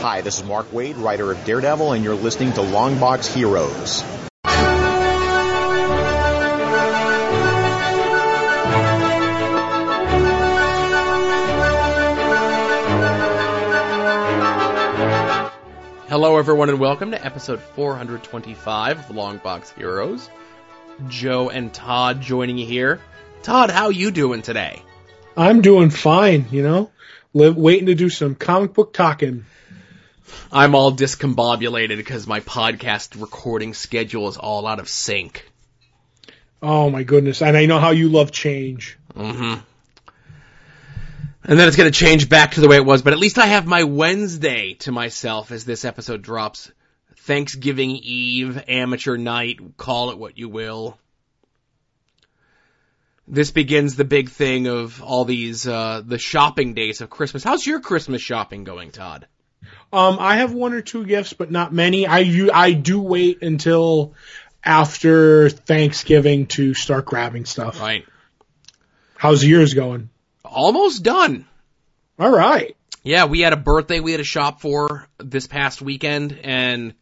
Hi, this is Mark Waid, writer of Daredevil, and you're listening to Longbox Heroes. Hello, everyone, and welcome to episode 425 of Longbox Heroes. Joe and Todd joining you here. Todd, how you doing today? I'm doing fine, you know, Live, waiting to do some comic book talking. I'm all discombobulated because my podcast recording schedule is all out of sync. Oh my goodness. And I know how you love change. Mm-hmm. And then it's going to change back to the way it was, but at least I have my Wednesday to myself as this episode drops. Thanksgiving Eve, amateur night, call it what you will. This begins the big thing of all these, uh, the shopping days of Christmas. How's your Christmas shopping going, Todd? Um, I have one or two gifts, but not many. I, you, I do wait until after Thanksgiving to start grabbing stuff. Right. How's yours going? Almost done. All right. Yeah, we had a birthday we had to shop for this past weekend, and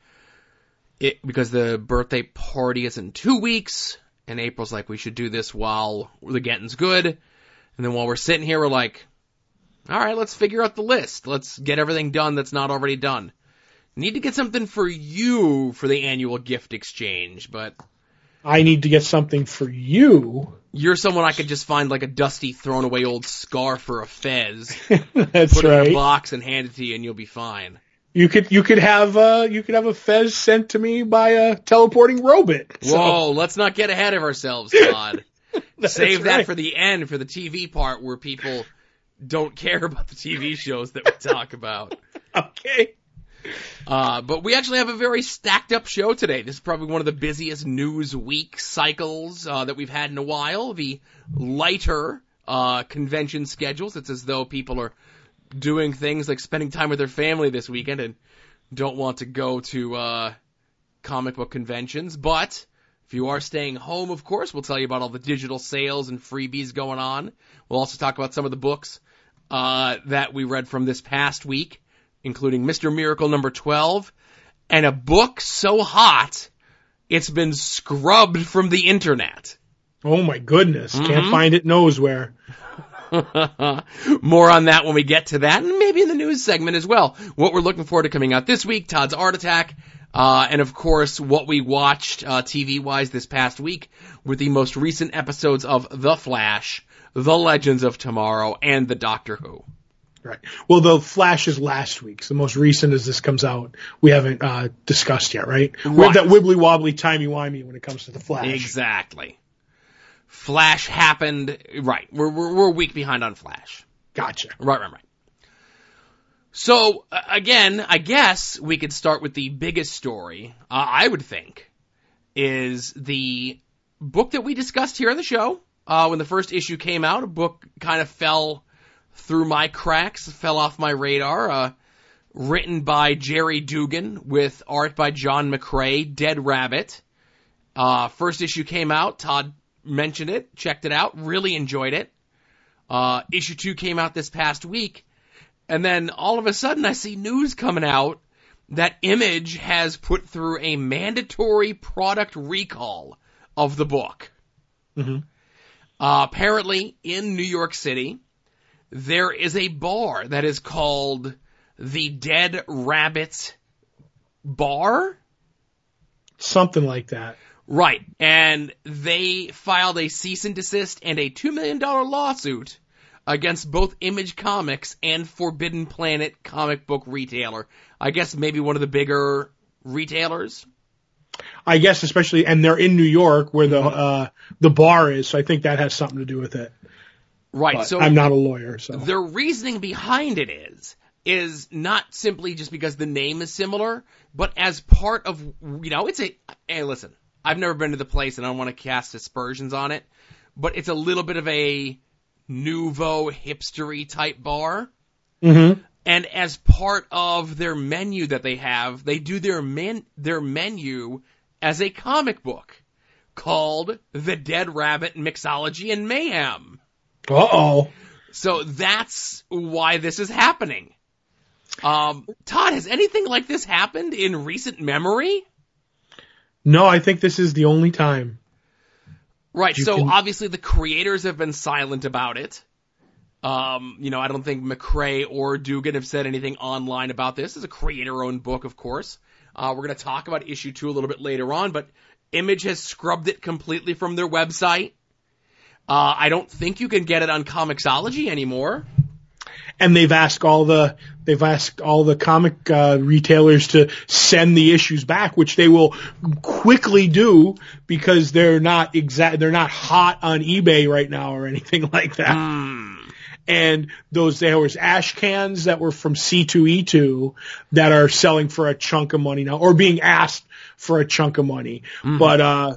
it because the birthday party is in two weeks, and April's like, we should do this while the getting's good, and then while we're sitting here, we're like, all right, let's figure out the list. Let's get everything done that's not already done. Need to get something for you for the annual gift exchange, but I need to get something for you. you're someone I could just find like a dusty, thrown away old scarf or a fez, That's put it in a right. box and hand it to you, and you'll be fine. You could you could have uh you could have a fez sent to me by a teleporting robot. So, Whoa, let's not get ahead of ourselves, Todd. Save that for the end, for the TV part where people don't care about the TV shows that we talk about. okay. Uh, but we actually have a very stacked up show today. This is probably one of the busiest news week cycles uh, that we've had in a while. The lighter uh, convention schedules. It's as though people are doing things like spending time with their family this weekend and don't want to go to uh, comic book conventions. But if you are staying home, of course, we'll tell you about all the digital sales and freebies going on. We'll also talk about some of the books uh, that we read from this past week, including Mr. Miracle number 12, and a book so hot it's been scrubbed from the internet. Oh my goodness. Mhm. Can't find it knows where. More on that when we get to that, and maybe in the news segment as well. What we're looking forward to coming out this week, Todd's Art Attack, uh, and of course what we watched uh, TV wise this past week with the most recent episodes of The Flash, The Legends of Tomorrow, and The Doctor Who. Right. Well, the Flash is last week. So The most recent as this comes out, we haven't uh, discussed yet, right? We Right. have that wibbly wobbly timey wimey when it comes to the Flash. Exactly. Flash happened, right. We're, we're, we're a week behind on Flash. Gotcha. Right, right, right. So uh, again, I guess we could start with the biggest story. Uh, I would think is the book that we discussed here on the show. Uh, when the first issue came out, a book kind of fell through my cracks, fell off my radar. Uh, written by Gerry Duggan with art by John McCrea, Dead Rabbit. Uh, first issue came out. Todd mentioned it, checked it out, really enjoyed it. Uh, issue two came out this past week. And then all of a sudden I see news coming out that Image has put through a mandatory product recall of the book. Mhm. Uh, apparently in New York City, there is a bar that is called the Dead Rabbit Bar. Something like that. Right. And they filed a cease and desist and a $2 million lawsuit against both Image Comics and Forbidden Planet comic book retailer. I guess maybe one of the bigger retailers. I guess especially, and they're in New York where the uh, the bar is, so I think that has something to do with it. Right. But so I'm not a lawyer, so their reasoning behind it is is not simply just because the name is similar, but as part of you know, it's a hey listen, I've never been to the place and I don't want to cast aspersions on it, but it's a little bit of a nouveau hipstery type bar. Mhm. And as part of their menu that they have, they do their men their menu as a comic book called The Dead Rabbit Mixology and Mayhem. Uh oh. So that's why this is happening. Um, Todd, has anything like this happened in recent memory? No, I think this is the only time. Right. So can- obviously the creators have been silent about it. Um, you know, I don't think McCrea or Duggan have said anything online about this. It's a creator-owned book, of course. Uh, we're going to talk about issue two a little bit later on, but Image has scrubbed it completely from their website. Uh, I don't think you can get it on Comixology anymore. and they've asked all the they've asked all the comic uh, retailers to send the issues back, which they will quickly do because they're not exact they're not hot on eBay right now or anything like that. Hmm. And those there was ash cans that were from C2E2 that are selling for a chunk of money now or being asked for a chunk of money. But uh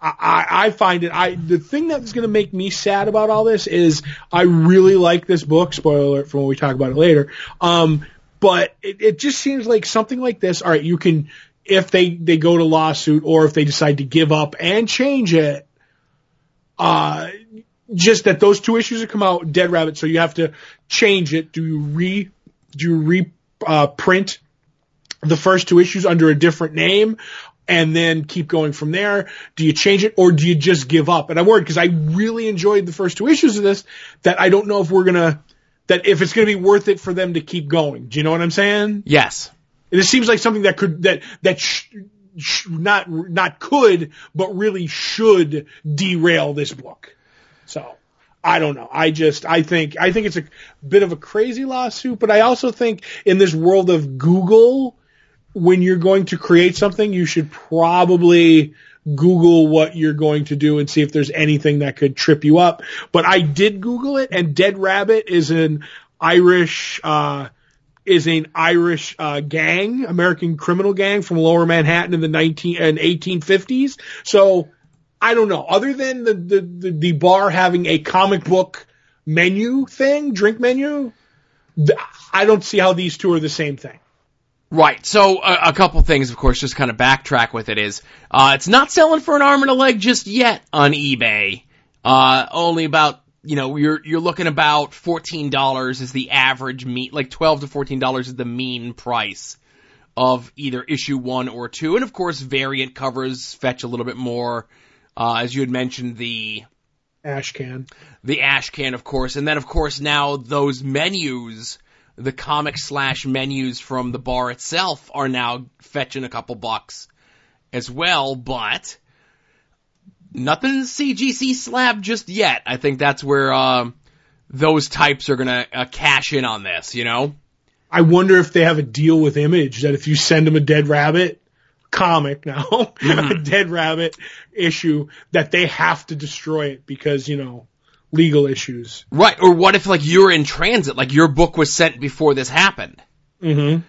I, I I find it. I the thing that's going to make me sad about all this is I really like this book. Spoiler alert for when we talk about it later. Um, but it, it just seems like something like this. All right, you can if they they go to lawsuit or if they decide to give up and change it. Uh, just that those two issues have come out dead rabbit, so you have to change it. Do you re do you re uh, print the first two issues under a different name? and then keep going from there? Do you change it or do you just give up? And I'm worried because I really enjoyed the first two issues of this that I don't know if we're gonna that if it's gonna be worth it for them to keep going. Do you know what I'm saying? Yes. It seems like something that could that that sh- sh- not not could but really should derail this book. So I don't know. I just I think I think it's a bit of a crazy lawsuit, but I also think in this world of Google when you're going to create something, you should probably Google what you're going to do and see if there's anything that could trip you up. But I did Google it, and Dead Rabbit is an Irish uh, is an Irish uh, gang, American criminal gang from Lower Manhattan in the 19 and 1850s. So I don't know. Other than the the, the, the bar having a comic book menu thing, drink menu, I don't see how these two are the same thing. Right. So a, a couple things, of course, just kind of backtrack with it is, uh, it's not selling for an arm and a leg just yet on eBay. Uh, only about, you know, you're, you're looking about $14 is the average mean, like 12 to $14 is the mean price of either issue one or two. And of course, variant covers fetch a little bit more. Uh, as you had mentioned, the, Ash can. the ash can, of course, and then of course now those menus, the comic slash menus from the bar itself are now fetching a couple bucks as well, but nothing CGC slab just yet. I think that's where um, those types are gonna uh, cash in on this, you know. I wonder if they have a deal with Image that if you send them a Dead Rabbit comic now, a Dead Rabbit issue, that they have to destroy it because you know legal issues. Right. Or what if like you're in transit, like your book was sent before this happened? Mm-hmm.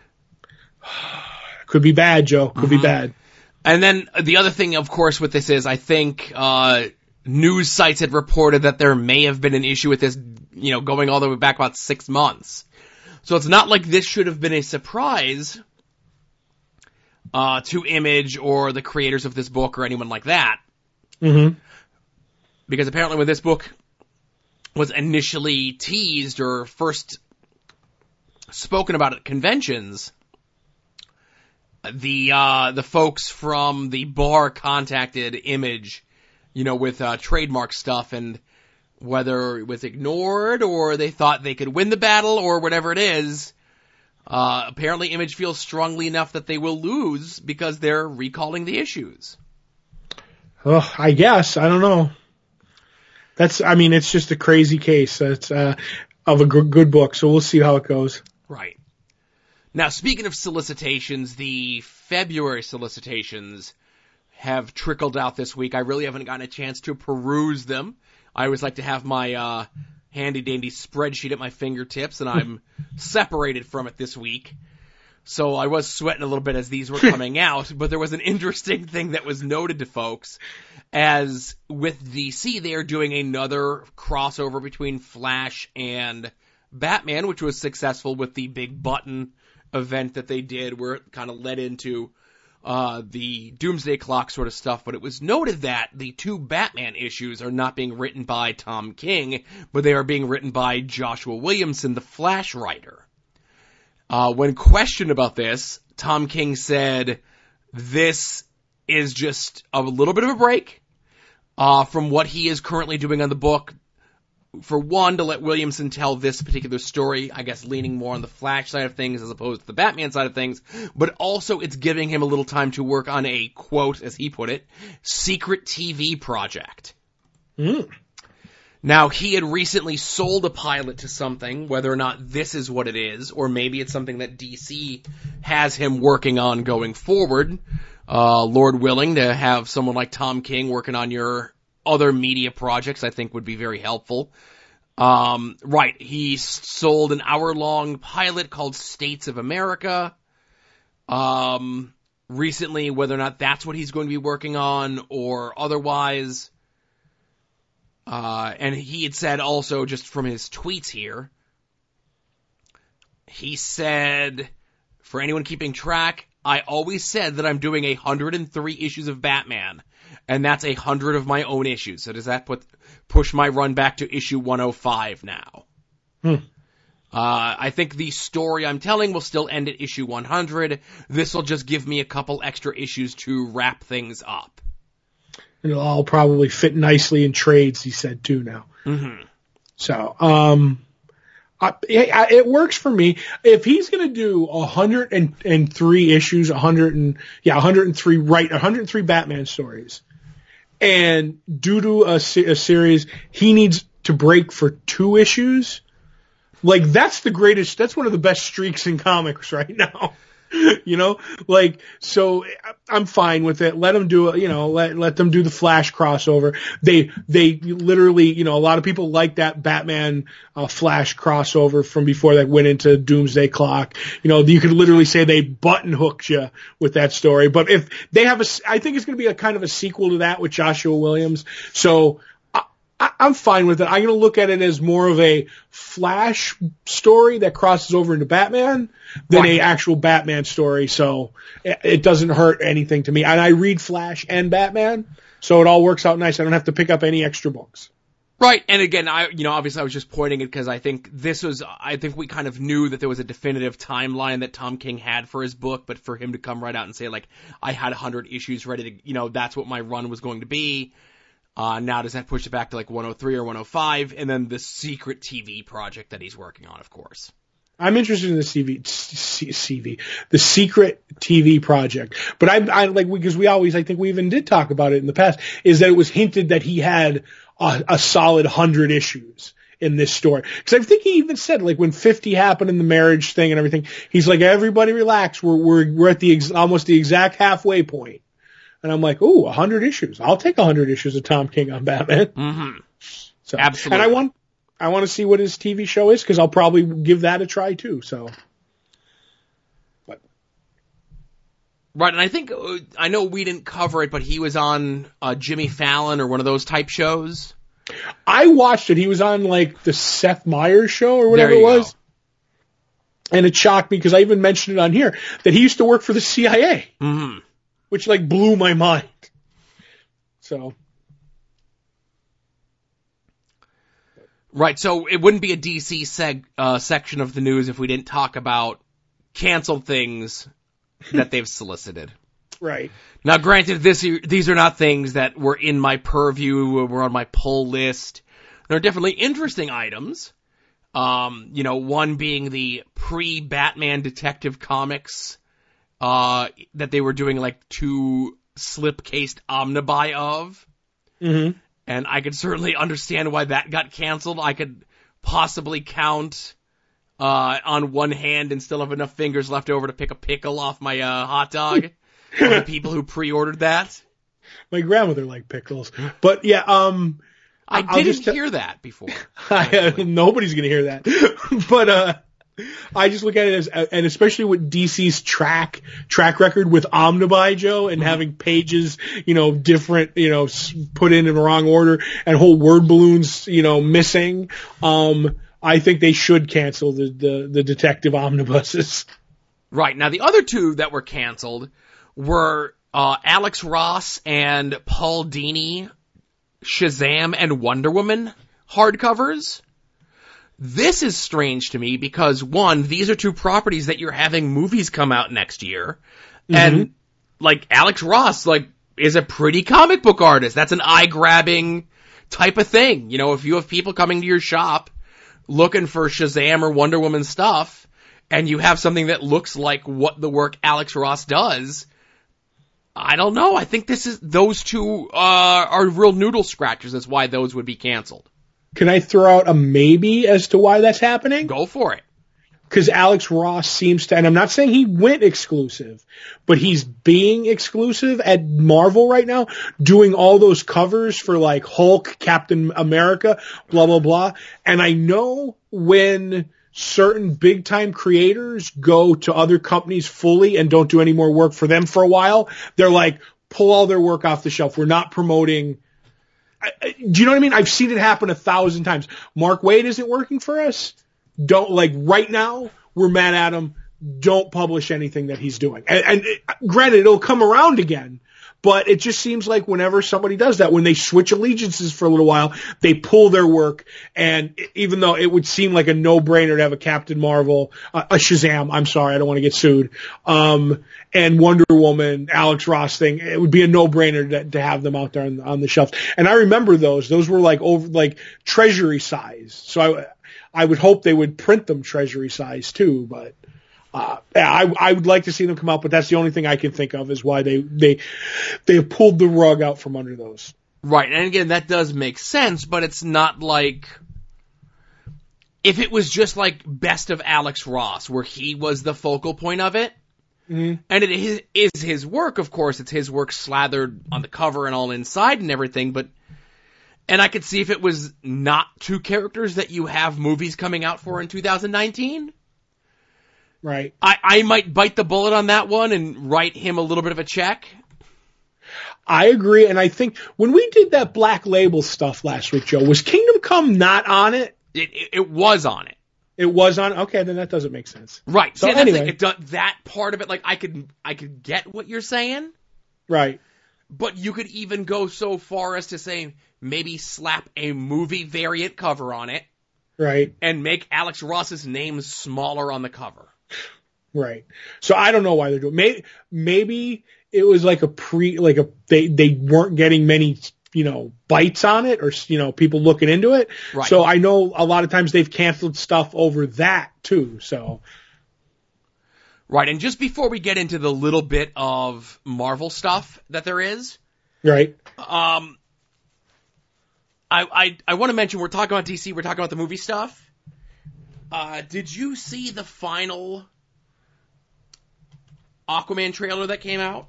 Could be bad, Joe. Could be bad. And then the other thing, of course, with this is I think uh, news sites had reported that there may have been an issue with this, you know, going all the way back about six months. So it's not like this should have been a surprise uh, to Image or the creators of this book or anyone like that, Mm-hmm. because apparently when this book was initially teased or first spoken about at conventions, the uh, the folks from the bar contacted Image, you know, with uh, trademark stuff, and whether it was ignored or they thought they could win the battle or whatever it is, uh, apparently Image feels strongly enough that they will lose because they're recalling the issues. Oh, I guess I don't know. That's. I mean, it's just a crazy case. It's uh, of a good, good book. So we'll see how it goes. Right. Now, speaking of solicitations, the February solicitations have trickled out this week. I really haven't gotten a chance to peruse them. I always like to have my uh, handy dandy spreadsheet at my fingertips, and I'm separated from it this week. So I was sweating a little bit as these were coming out, but there was an interesting thing that was noted to folks. As with DC, they are doing another crossover between Flash and Batman, which was successful with the big button event that they did, where it kind of led into uh, the Doomsday Clock sort of stuff. But it was noted that the two Batman issues are not being written by Tom King, but they are being written by Joshua Williamson, the Flash writer. Uh, when questioned about this, Tom King said, this is just a little bit of a break, uh, from what he is currently doing on the book. For one, to let Williamson tell this particular story, I guess leaning more on the Flash side of things as opposed to the Batman side of things, but also it's giving him a little time to work on a quote, as he put it, secret TV project. Mm. Now, he had recently sold a pilot to something, whether or not this is what it is, or maybe it's something that DC has him working on going forward. Uh, Lord willing to have someone like Tom King working on your other media projects, I think would be very helpful. Um, right, he sold an hour long pilot called States of America. Um, recently, whether or not that's what he's going to be working on or otherwise, uh, and he had said also just from his tweets here, he said, for anyone keeping track, I always said that I'm doing a 103 issues of Batman, and that's a hundred of my own issues. So does that put push my run back to issue 105 now? Hmm. Uh, I think the story I'm telling will still end at issue 100. This will just give me a couple extra issues to wrap things up. It'll all probably fit nicely in trades, he said too now. Mm-hmm. So, um, I, it, it works for me. If he's going to do 103 issues, 100 and, yeah, 103, right, 103 Batman stories, and due to a, a series, he needs to break for two issues, like that's the greatest, that's one of the best streaks in comics right now. you know, like, so I'm fine with it. Let them do it, you know, let, let them do the Flash crossover. They, they literally, you know, a lot of people like that Batman, uh, Flash crossover from before that went into Doomsday Clock. You know, you could literally say they button hooked you with that story. But if they have a, I think it's going to be a kind of a sequel to that with Joshua Williams. So, I, I'm fine with it. I'm going to look at it as more of a Flash story that crosses over into Batman than Right. a actual Batman story. So it, it doesn't hurt anything to me. And I read Flash and Batman, so it all works out nice. I don't have to pick up any extra books. Right, and again, I, you know, obviously I was just pointing it because I think this was, I think we kind of knew that there was a definitive timeline that Tom King had for his book, but for him to come right out and say like, I had 100 issues ready to, you know, that's what my run was going to be. Uh, now does that push it back to like 103 or 105? And then the secret TV project that he's working on, of course. I'm interested in the CV, CV, the secret TV project. But I, I like because we always, I think we even did talk about it in the past, is that it was hinted that he had a, a solid hundred issues in this story. Because I think he even said like when 50 happened in the marriage thing and everything, he's like, everybody relax, we're we're we're at the ex- almost the exact halfway point. And I'm like, ooh, a hundred issues. I'll take a hundred issues of Tom King on Batman. Mm-hmm. So, Absolutely. And I want, I want to see what his TV show is because I'll probably give that a try too. So. Right, and I think, uh, I know we didn't cover it, but he was on, uh, Jimmy Fallon or one of those type shows. I watched it. He was on like the Seth Meyers show or whatever it was. go. And it shocked me because I even mentioned it on here that he used to work for the CIA, Mm-hmm. Which like blew my mind. So Right, so it wouldn't be a DC seg, uh, section of the news if we didn't talk about canceled things that they've solicited. right. Now, granted, this these are not things that were in my purview, were on my pull list. They're definitely interesting items. Um, you know, one being the pre-Batman Detective Comics uh, that they were doing like two slip-cased omnibuy of Mm-hmm. and I could certainly understand why that got canceled. I could possibly count uh, on one hand and still have enough fingers left over to pick a pickle off my uh, hot dog. the people who pre-ordered that. My grandmother liked pickles, but yeah, um, I I'll didn't hear that before. I, nobody's gonna hear that. but uh I just look at it as, and especially with DC's track track record with Omnibuy Joe and having pages, you know, different, you know, put in in the wrong order and whole word balloons, you know, missing. Um, I think they should cancel the the, the detective omnibuses. Right now, the other two that were canceled were uh, Alex Ross and Paul Dini, Shazam and Wonder Woman hardcovers. This is strange to me because one, these are two properties that you're having movies come out next year. And like Alex Ross, like, is a pretty comic book artist. That's an eye grabbing type of thing. You know, if you have people coming to your shop looking for Shazam or Wonder Woman stuff, and you have something that looks like what the work Alex Ross does, I don't know. I think this is those two uh, are real noodle scratchers. That's why those would be canceled. Can I throw out a maybe as to why that's happening? Go for it. Because Alex Ross seems to, and I'm not saying he went exclusive, but he's being exclusive at Marvel right now, doing all those covers for like Hulk, Captain America, blah, blah, blah. And I know when certain big time creators go to other companies fully and don't do any more work for them for a while, they're like, pull all their work off the shelf. We're not promoting. I, do you know what I mean? I've seen it happen a thousand times. Mark Waid isn't working for us. Don't like right now. We're mad at him. Don't publish anything that he's doing. And, and it, granted, it'll come around again. But it just seems like whenever somebody does that, when they switch allegiances for a little while, they pull their work. And even though it would seem like a no-brainer to have a Captain Marvel, uh, a Shazam, I'm sorry, I don't want to get sued, um, and Wonder Woman, Alex Ross thing, it would be a no-brainer to, to have them out there on, on the shelf. And I remember those; those were like over like treasury size. So I, I would hope they would print them treasury size too, but. Uh, I, I would like to see them come out, but that's the only thing I can think of is why they they they have pulled the rug out from under those. Right, and again, that does make sense, but it's not like if it was just like Best of Alex Ross, where he was the focal point of it, mm-hmm. and it is, is his work, of course, it's his work slathered on the cover and all inside and everything, but and I could see if it was not two characters that you have movies coming out for in 2019. Right. I, I might bite the bullet on that one and write him a little bit of a check. I agree, and I think when we did that black label stuff last week, Joe, was Kingdom Come not on it? It, it, it was on it. It was on. Okay, then that doesn't make sense. Right. So See, anyway. like, that part of it, like I could, I could get what you're saying, Right. but you could even go so far as to say maybe slap a movie variant cover on it Right. and make Alex Ross's name smaller on the cover. Right. So I don't know why they're doing. Maybe maybe it was like a pre, like a they they weren't getting many you know bites on it or you know people looking into it. Right. So I know a lot of times they've canceled stuff over that too. So Right. And just before we get into the little bit of Marvel stuff that there is, right. um, I, I, I want to mention we're talking about DC, we're talking about the movie stuff. Uh, did you see the final Aquaman trailer that came out?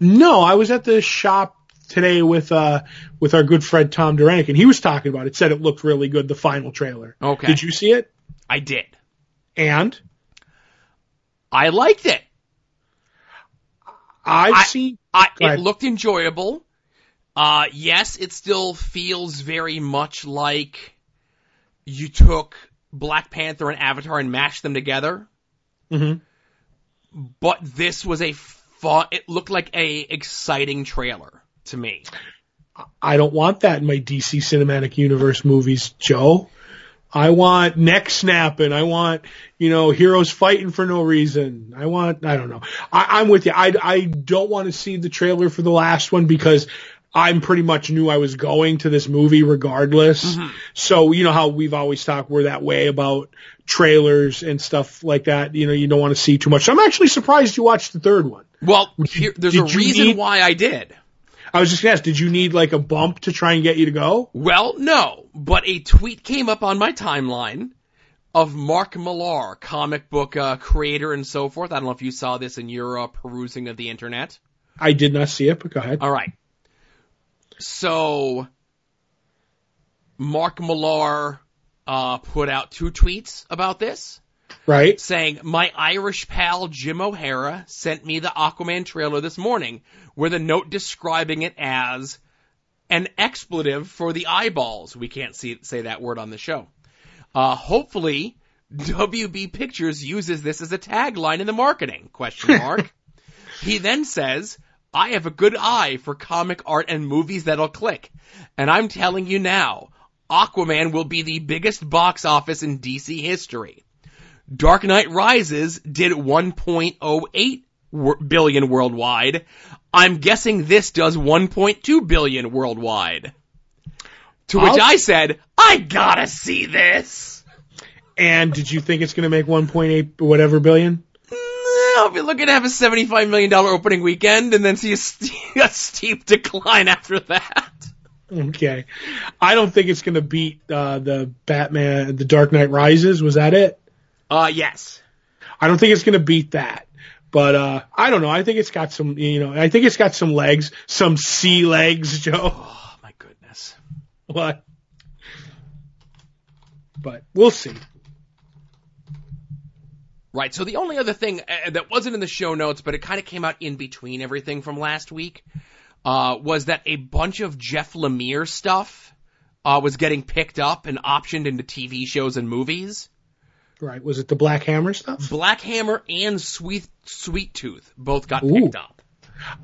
No, I was at the shop today with uh with our good friend Tom Duranick, and he was talking about it. Said it looked really good. The final trailer. Okay. Did you see it? I did. And I liked it. I've I- seen. I, it looked enjoyable. Uh, yes, it still feels very much like you took Black Panther and Avatar and mashed them together. Mhm. But this was a fun, it looked like a exciting trailer to me. I don't want that in my DC Cinematic Universe movies, Joe. I want neck snapping. I want, you know, heroes fighting for no reason. I want, I don't know. I, I'm with you. I, I don't want to see the trailer for the last one because I'm pretty much knew I was going to this movie regardless. So, you know how we've always talked, we're that way about trailers and stuff like that. You know, you don't want to see too much. So I'm actually surprised you watched the third one. Well, here, there's a did you reason need- why I did. I was just gonna ask, did you need like a bump to try and get you to go? Well, no, but a tweet came up on my timeline of Mark Millar, comic book uh, creator and so forth. I don't know if you saw this in your uh, perusing of the internet. I did not see it, but go ahead. All right. So, Mark Millar uh, put out two tweets about this, Right? saying, "My Irish pal Jim O'Hara sent me the Aquaman trailer this morning, with a note describing it as an expletive for the eyeballs. We can't see, say that word on the show. Uh, hopefully, WB Pictures uses this as a tagline in the marketing? Question mark. he then says, I have a good eye for comic art and movies that'll click. And I'm telling you now, Aquaman will be the biggest box office in DC history. Dark Knight Rises did 1.08 billion worldwide. I'm guessing this does 1.2 billion worldwide. To which I'll- I said, I gotta see this. And did you think it's going to make 1.8 whatever billion? Mm, I'll be looking to have a $75 million opening weekend and then see a, st- a steep decline after that. Okay. I don't think it's going to beat uh, the Batman, the Dark Knight Rises. Was that it? Uh, yes. I don't think it's going to beat that. But uh, I don't know. I think it's got some, you know, I think it's got some legs, some sea legs, Joe. Oh my goodness. What? But we'll see. Right. So the only other thing uh, that wasn't in the show notes, but it kind of came out in between everything from last week, uh, was that a bunch of Jeff Lemire stuff uh, was getting picked up and optioned into TV shows and movies. Right. Was it the Black Hammer stuff? Black Hammer and Sweet Sweet Tooth both got Ooh. picked up.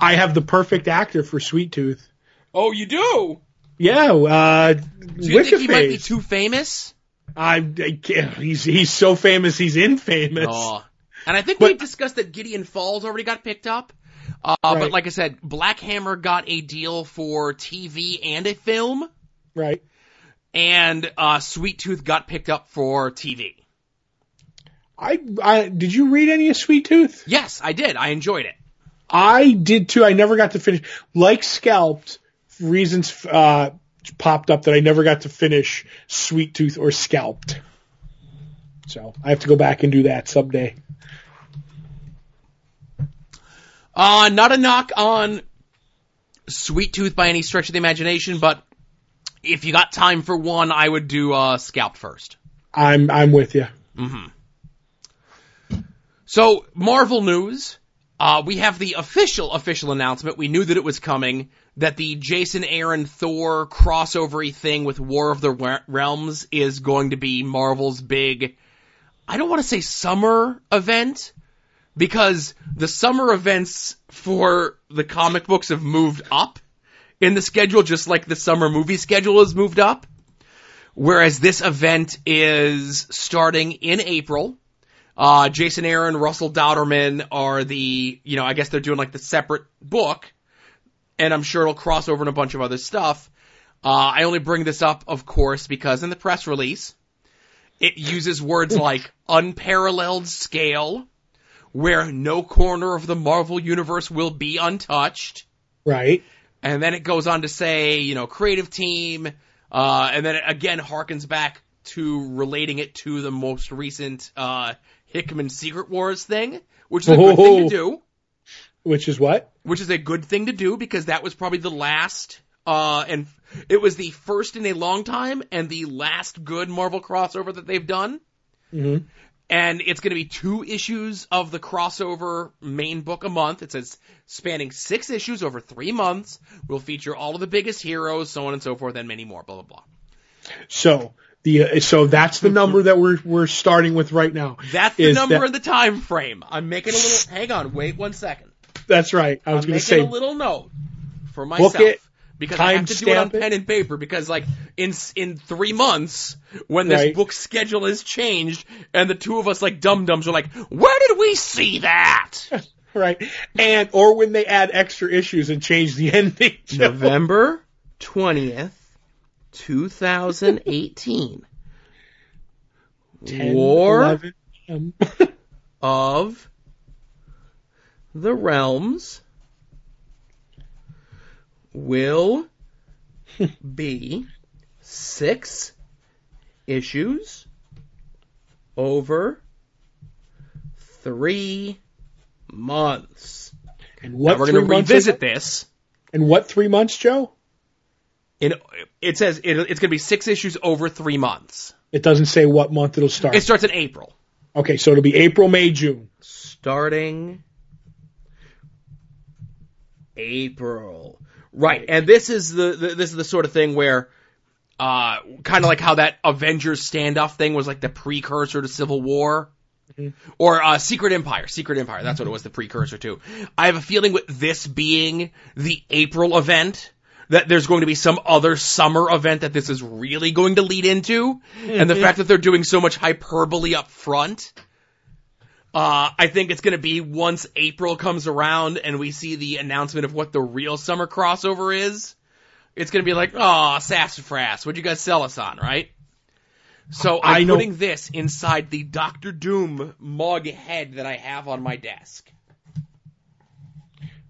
I have the perfect actor for Sweet Tooth. Oh, you do? Yeah, uh, Do you think he might be too famous? I, I can't, he's he's so famous he's infamous. Oh. And I think But- we discussed that Gideon Falls already got picked up. Uh, But like I said, Black Hammer got a deal for TV and a film, Right. and uh, Sweet Tooth got picked up for TV. I, I did you read any of Sweet Tooth? Yes, I did. I enjoyed it. I did too. I never got to finish. Like Scalped, reasons uh, popped up that I never got to finish Sweet Tooth or Scalped. So I have to go back and do that someday. Uh, not a knock on Sweet Tooth by any stretch of the imagination, but if you got time for one, I would do uh, Scalped first. I'm I'm with you. So, Marvel news. Uh, we have the official, official announcement. We knew that it was coming. That the Jason Aaron Thor crossovery thing with War of the Realms is going to be Marvel's big, I don't want to say summer event, because the summer events for the comic books have moved up in the schedule, just like the summer movie schedule has moved up. Whereas this event is starting in April. Uh, Jason Aaron, Russell Dauterman are the, you know, I guess they're doing like the separate book, and I'm sure it'll cross over in a bunch of other stuff. Uh, I only bring this up, of course, because in the press release, it uses words like unparalleled scale, where no corner of the Marvel universe will be untouched, Right. and then it goes on to say, you know, creative team, uh, and then it again harkens back to relating it to the most recent, uh, Hickman Secret Wars thing, which is a good thing to Oh. do, Which is what? which is a good thing to do because that was probably the last, uh, and it was the first in a long time and the last good Marvel crossover that they've done. hmm And it's going to be two issues of the crossover main book a month. It says spanning six issues over three months. We'll feature all of the biggest heroes, so on and so forth, and many more. Blah blah blah. So the uh, so that's the number that we're we're starting with right now. That's the number that- and the time frame. I'm making a little. Hang on, wait one second. That's right. I was going to making say a little note for myself it, because I have to do it on timestamp it. pen and paper because like in in three months when this Right. book schedule is changed and the two of us like dum dums are like, where did we see that? right, and or when they add extra issues and change the ending. November 20th, 2018. 10, War 11, um, of the Realms will be six issues over three months. and Now we're going to revisit this. And what three months, Joe? In, it says it, it's going to be six issues over three months. It doesn't say what month it'll start. It starts in April. okay, so it'll be April, May, June. starting April. Right, and this is the, the this is the sort of thing where, uh, kind of like how that Avengers standoff thing was like the precursor to Civil War, or uh, Secret Empire. Secret Empire. That's what it was, the precursor to. I have a feeling with this being the April event, that there's going to be some other summer event that this is really going to lead into, and the fact that they're doing so much hyperbole up front. Uh, I think it's going to be once April comes around and we see the announcement of what the real summer crossover is. It's going to be like, oh, sassafras, what'd you guys sell us on, right? So I'm putting this inside the Doctor Doom mug head that I have on my desk.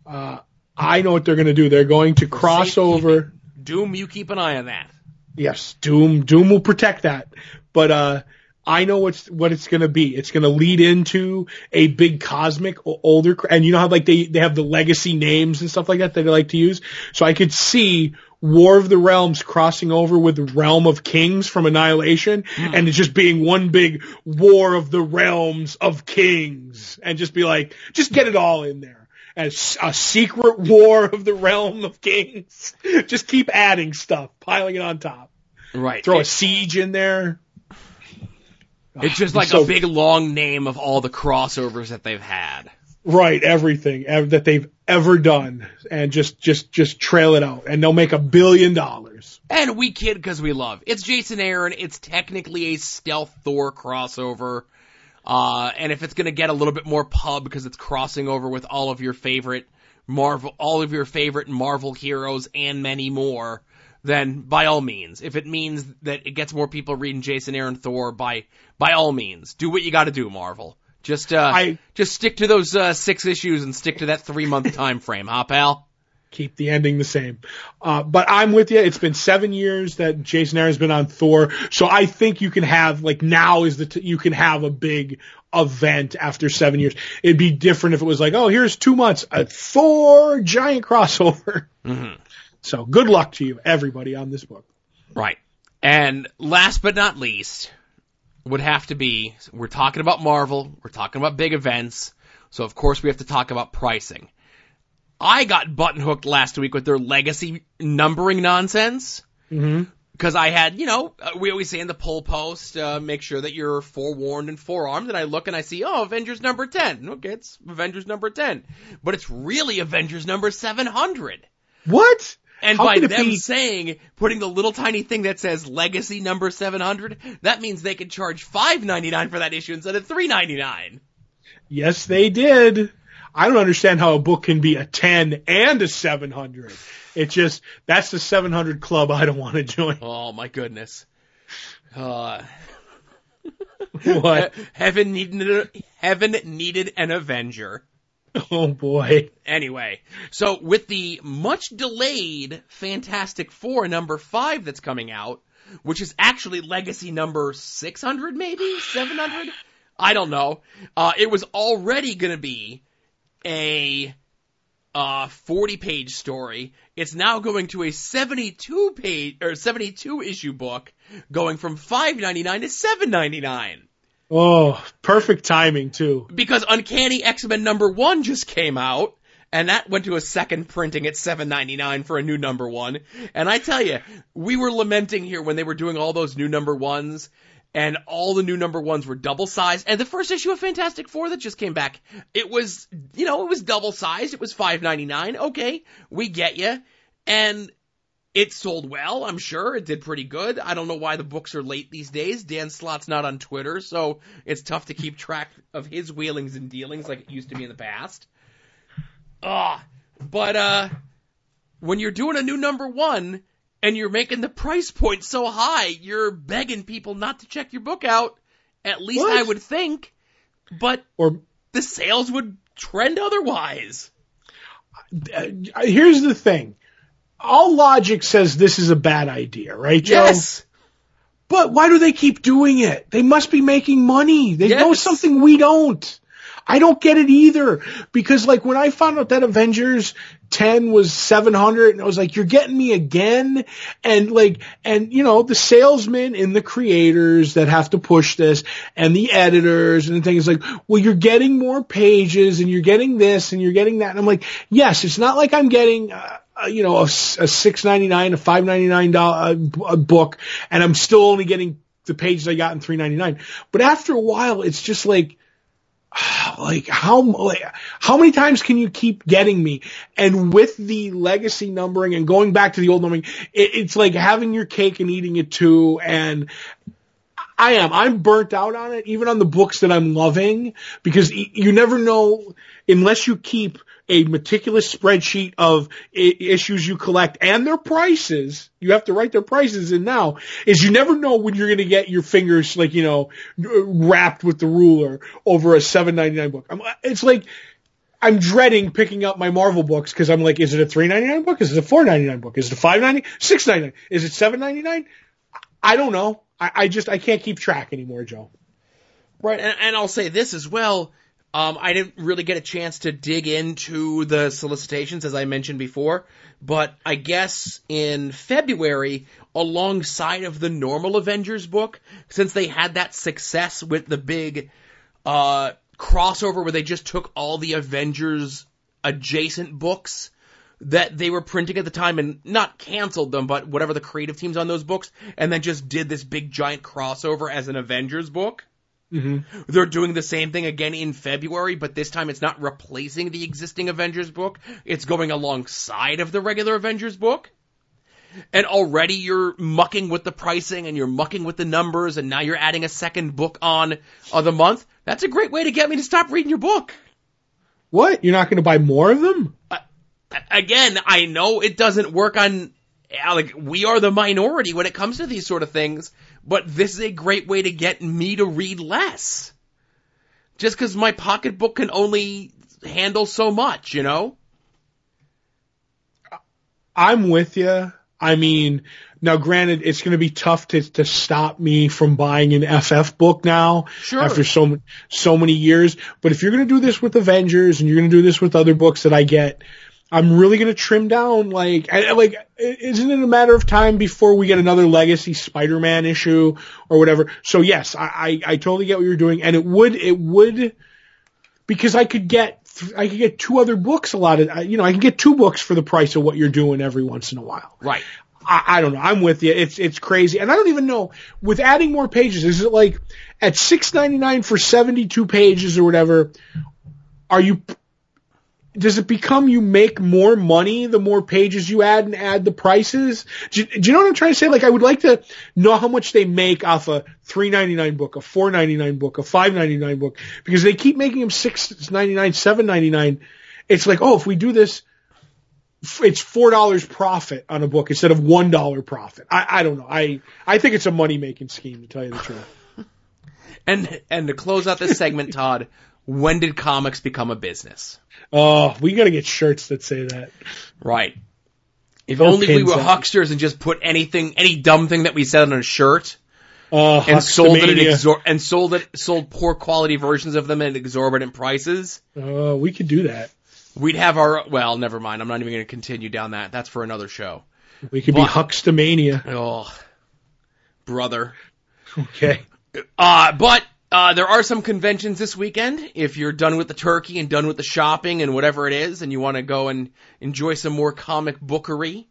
Uh, I know what they're going to do. They're going to cross over. Doom, you keep an eye on that. Yes, Doom. Doom will protect that. But uh, I know what's what it's going to be. It's going to lead into a big cosmic older, and you know how like they they have the legacy names and stuff like that that they like to use. So I could see War of the Realms crossing over with the Realm of Kings from Annihilation, hmm. and it just being one big War of the Realms of Kings, and just be like, just get it all in there. As a secret war of the realm of kings. Just keep adding stuff, piling it on top. Right. Throw a siege in there. It's just like So- a big long name of all the crossovers that they've had. Right, everything ev- that they've ever done, and just just just trail it out, and they'll make a billion dollars. And we kid because we love. It's Jason Aaron. It's technically a stealth Thor crossover. Uh, and if it's gonna get a little bit more pub because it's crossing over with all of your favorite Marvel, all of your favorite Marvel heroes and many more, then by all means. If it means that it gets more people reading Jason Aaron Thor, by, by all means. Do what you gotta do, Marvel. Just, uh, I- just stick to those, uh, six issues and stick to that three month time frame, huh, pal? Keep the ending the same. Uh, but I'm with you. It's been seven years that Jason Aaron's been on Thor, so I think you can have like now is the t- you can have a big event after seven years. It'd be different if it was like, oh, here's two months, a Thor giant crossover. Mm-hmm. So good luck to you, everybody, on this book. Right. And last but not least would have to be we're talking about Marvel, we're talking about big events, so of course we have to talk about pricing. I got button hooked last week with their legacy numbering nonsense. Mm-hmm. Because I had, you know, uh, we always say in the poll post, uh, make sure that you're forewarned and forearmed. And I look and I see, oh, Avengers number 10. Okay, it's Avengers number 10. But it's really Avengers number 700. What? And How by them be- saying, putting the little tiny thing that says legacy number 700, that means they can charge 5.99 for that issue instead of 3.99. Yes, they did. I don't understand how a book can be a 10 and a 700. It just, that's the 700 club I don't want to join. Oh my goodness. Uh, What? heaven needed, heaven needed an Avenger. Oh boy. Anyway, so with the much delayed Fantastic Four number five that's coming out, which is actually legacy number 600 maybe? 700? I don't know. Uh, it was already gonna be a, uh, 40 page story. It's now going to a 72 page, or 72 issue book, going from 5.99 to 7.99 Oh, perfect timing too. because Uncanny X-Men number one just came out, and that went to a second printing at seven ninety nine for a new number one. And I tell you, we were lamenting here when they were doing all those new number ones, and all the new number ones were double sized. And the first issue of Fantastic Four that just came back, it was, you know, it was double sized. It was five ninety nine. Okay, we get you, and. It sold well, I'm sure. It did pretty good. I don't know why the books are late these days. Dan Slott's not on Twitter, so it's tough to keep track of his wheelings and dealings like it used to be in the past. Ah, but uh, when you're doing a new number one and you're making the price point so high, you're begging people not to check your book out. At least What? I would think. But Or the sales would trend otherwise. uh, here's the thing. All logic says this is a bad idea, right, Joe? Yes. But why do they keep doing it? They must be making money. They know something we don't. I don't get it either. Because like when I found out that Avengers 10 was 700 and I was like, you're getting me again. And like, and you know, the salesmen and the creators that have to push this and the editors and things like, well, you're getting more pages and you're getting this and you're getting that. And I'm like, yes, it's not like I'm getting, uh, Uh, you know, a, a six ninety nine, a five ninety nine dollar uh, a book, and I'm still only getting the pages I got in three ninety nine. But after a while, it's just like, like how like, how many times can you keep getting me? And with the legacy numbering and going back to the old numbering, it, it's like having your cake and eating it too. And I am. I'm burnt out on it, even on the books that I'm loving, because you never know unless you keep a meticulous spreadsheet of I- issues you collect and their prices. You have to write their prices in now. Is you never know when you're going to get your fingers like you know wrapped with the ruler over a 7.99 book. I'm, it's like I'm dreading picking up my Marvel books because I'm like, is it a 3.99 book? Is it a 4.99 book? Is it a 5.99? 6.99? Is it 7.99? I don't know. I, I just I can't keep track anymore, Joe. Right, and, and I'll say this as well. Um, I didn't really get a chance to dig into the solicitations as I mentioned before, but I guess in February, alongside of the normal Avengers book, since they had that success with the big uh, crossover where they just took all the Avengers adjacent books that they were printing at the time and not canceled them, but whatever the creative teams on those books, and then just did this big giant crossover as an Avengers book. Mm-hmm. They're doing the same thing again in February, but this time it's not replacing the existing Avengers book. It's going alongside of the regular Avengers book. And already you're mucking with the pricing and you're mucking with the numbers and now you're adding a second book on of the month. That's a great way to get me to stop reading your book. What? You're not going to buy more of them? Again, I know it doesn't work on like we are the minority when it comes to these sort of things, but this is a great way to get me to read less. Just because my pocketbook can only handle so much, you know? I'm with you. I mean, now granted, it's going to be tough to, to stop me from buying an FF book now Sure. after so, so many years. But if you're going to do this with Avengers and you're going to do this with other books that I get, I'm really going to trim down. Like, I, like, isn't it a matter of time before we get another legacy Spider-Man issue or whatever? So yes, I, I, I totally get what you're doing, and it would, it would, because I could get, th- I could get two other books a lot of, you know, I can get two books for the price of what you're doing every once in a while. Right. I, I don't know. I'm with you. It's it's crazy, and I don't even know with adding more pages. Is it like at six ninety nine for seventy two pages or whatever? Are you? Does it become you make more money the more pages you add and add the prices? Do, you- do you know what I'm trying to say? Like I would like to know how much they make off a three ninety nine book, a four ninety nine book, a five ninety nine book, because they keep making them six ninety nine, seven ninety nine. It's like, oh, if we do this, it's four dollars profit on a book instead of one dollar profit. I, I don't know. I I think it's a money making scheme to tell you the truth. And, and to close out this segment, Todd, when did comics become a business? Oh, we got to get shirts that say that. Right. If only we were that- hucksters and just put anything, any dumb thing that we said on a shirt Uh, and sold it at exor- and sold it, sold poor quality versions of them at exorbitant prices. Uh, we could do that. We'd have our, well, never mind. I'm not even going to continue down that. That's for another show. We could What? be Huxtamania. Oh, brother. Okay. Uh, but, uh, there are some conventions this weekend. If you're done with the turkey and done with the shopping and whatever it is, and you want to go and enjoy some more comic bookery,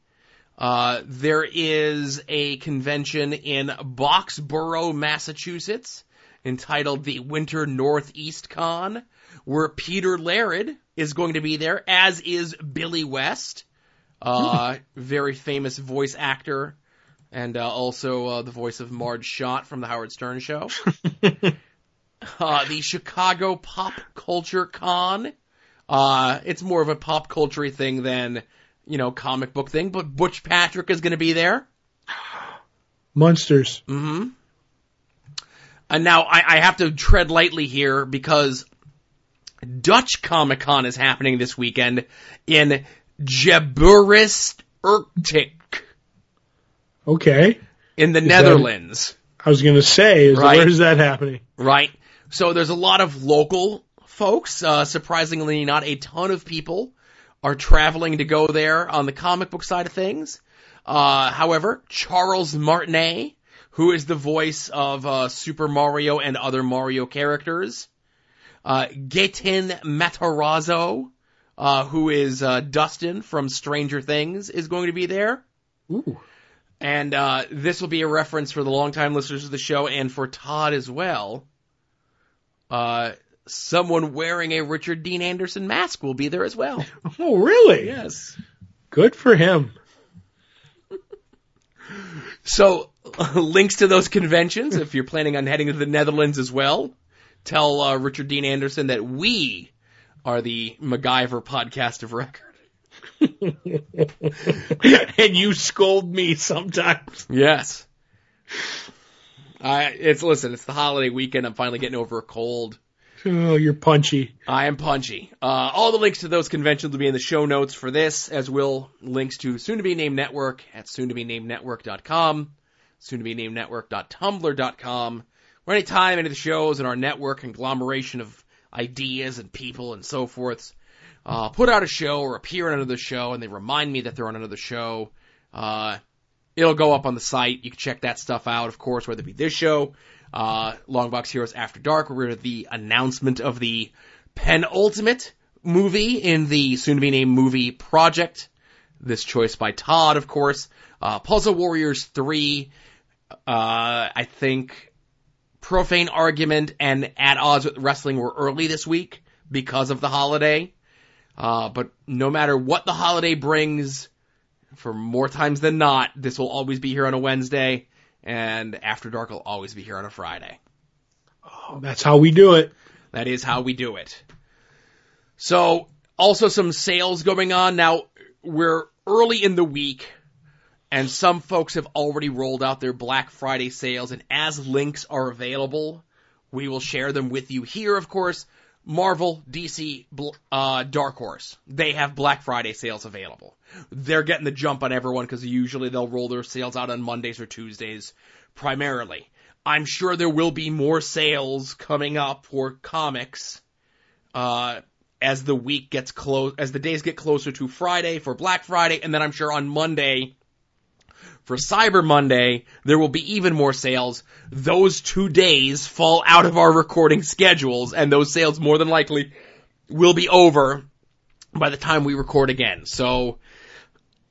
uh, there is a convention in Boxborough, Massachusetts, entitled the Winter Northeast Con, where Peter Laird is going to be there, as is Billy West, uh, very famous voice actor, and uh, also uh, the voice of Marge Schott from the Howard Stern Show. uh, the Chicago Pop Culture Con. Uh, it's more of a pop culture thing than, you know, comic book thing, but Butch Patrick is going to be there. Monsters. hmm And now I, I have to tread lightly here because Dutch Comic Con is happening this weekend in Jaarbeurs Okay. in the that- Netherlands. I was gonna say, is Right. where's that happening? Right. So there's a lot of local folks. Uh, surprisingly, not a ton of people are traveling to go there on the comic book side of things. Uh, however, Charles Martinet, who is the voice of uh, Super Mario and other Mario characters, uh, Gaten Matarazzo, uh, who is uh, Dustin from Stranger Things, is going to be there. Ooh. And uh, this will be a reference for the longtime listeners of the show and for Todd as well. Uh, someone wearing a Richard Dean Anderson mask will be there as well. Oh, really? Yes. Good for him. So, links to those conventions if you're planning on heading to the Netherlands as well. Tell uh, Richard Dean Anderson that we are the MacGyver podcast of record. and you scold me sometimes. Yes. I it's listen, it's the holiday weekend. I'm finally getting over a cold. Oh, you're punchy. I am punchy. Uh, all the links to those conventions will be in the show notes for this, as will links to soon to be named network at soon to be named network.com, soon to be named network.tumblr.com, or any time any of the shows in our network conglomeration of ideas and people and so forth uh, put out a show or appear on another show and they remind me that they're on another show. Uh, it'll go up on the site. You can check that stuff out, of course, whether it be this show, uh, Longbox Heroes After Dark, we're the announcement of the penultimate movie in the soon to be named movie project. This choice by Todd, of course. Uh, Puzzle Warriors 3, uh, I think Profane Argument and At Odds with Wrestling were early this week because of the holiday. Uh, but no matter what the holiday brings, for more times than not, this will always be here on a Wednesday and After Dark will always be here on a Friday. Oh, that's how we do it. That is how we do it. So, also some sales going on. Now, we're early in the week, and some folks have already rolled out their Black Friday sales, and as links are available, we will share them with you here, of course. Marvel, DC, uh, Dark Horse, they have Black Friday sales available. They're getting the jump on everyone because usually they'll roll their sales out on Mondays or Tuesdays primarily. I'm sure there will be more sales coming up for comics, uh, as the week gets close, as the days get closer to Friday for Black Friday, and then I'm sure on Monday, for Cyber Monday, there will be even more sales. Those two days fall out of our recording schedules, and those sales more than likely will be over by the time we record again. So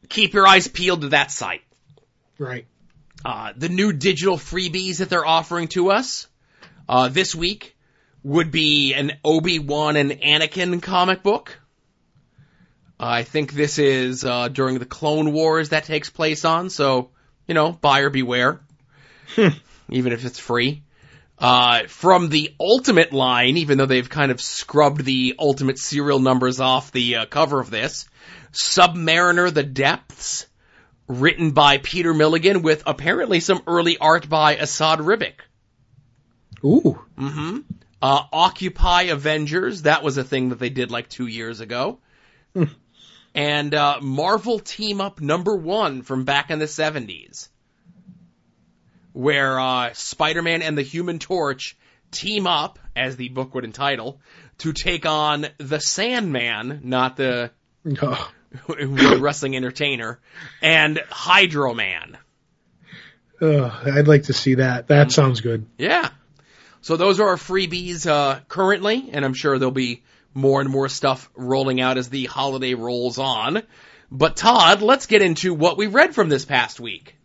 keep your eyes peeled to that site. Right. Uh, the new digital freebies that they're offering to us uh, this week would be an Obi-Wan and Anakin comic book. I think this is uh, during the Clone Wars that takes place on, so you know, buyer beware, even if it's free. Uh, from the Ultimate line, even though they've kind of scrubbed the Ultimate serial numbers off the uh, cover of this, Submariner: The Depths, written by Peter Milligan with apparently some early art by Esad Ribic. Ooh. Mm-hmm. Uh, Occupy Avengers, that was a thing that they did like two years ago and uh, Marvel Team Up number one from back in the 70s, where uh, Spider-Man and the Human Torch team up, as the book would entitle, to take on the Sandman, not the Oh, wrestling entertainer, and Hydro Man. ugh, I'd like to see that. That sounds good. Yeah. So those are our freebies uh, currently, and I'm sure there'll be more and more stuff rolling out as the holiday rolls on. But Todd, let's get into what we read from this past week.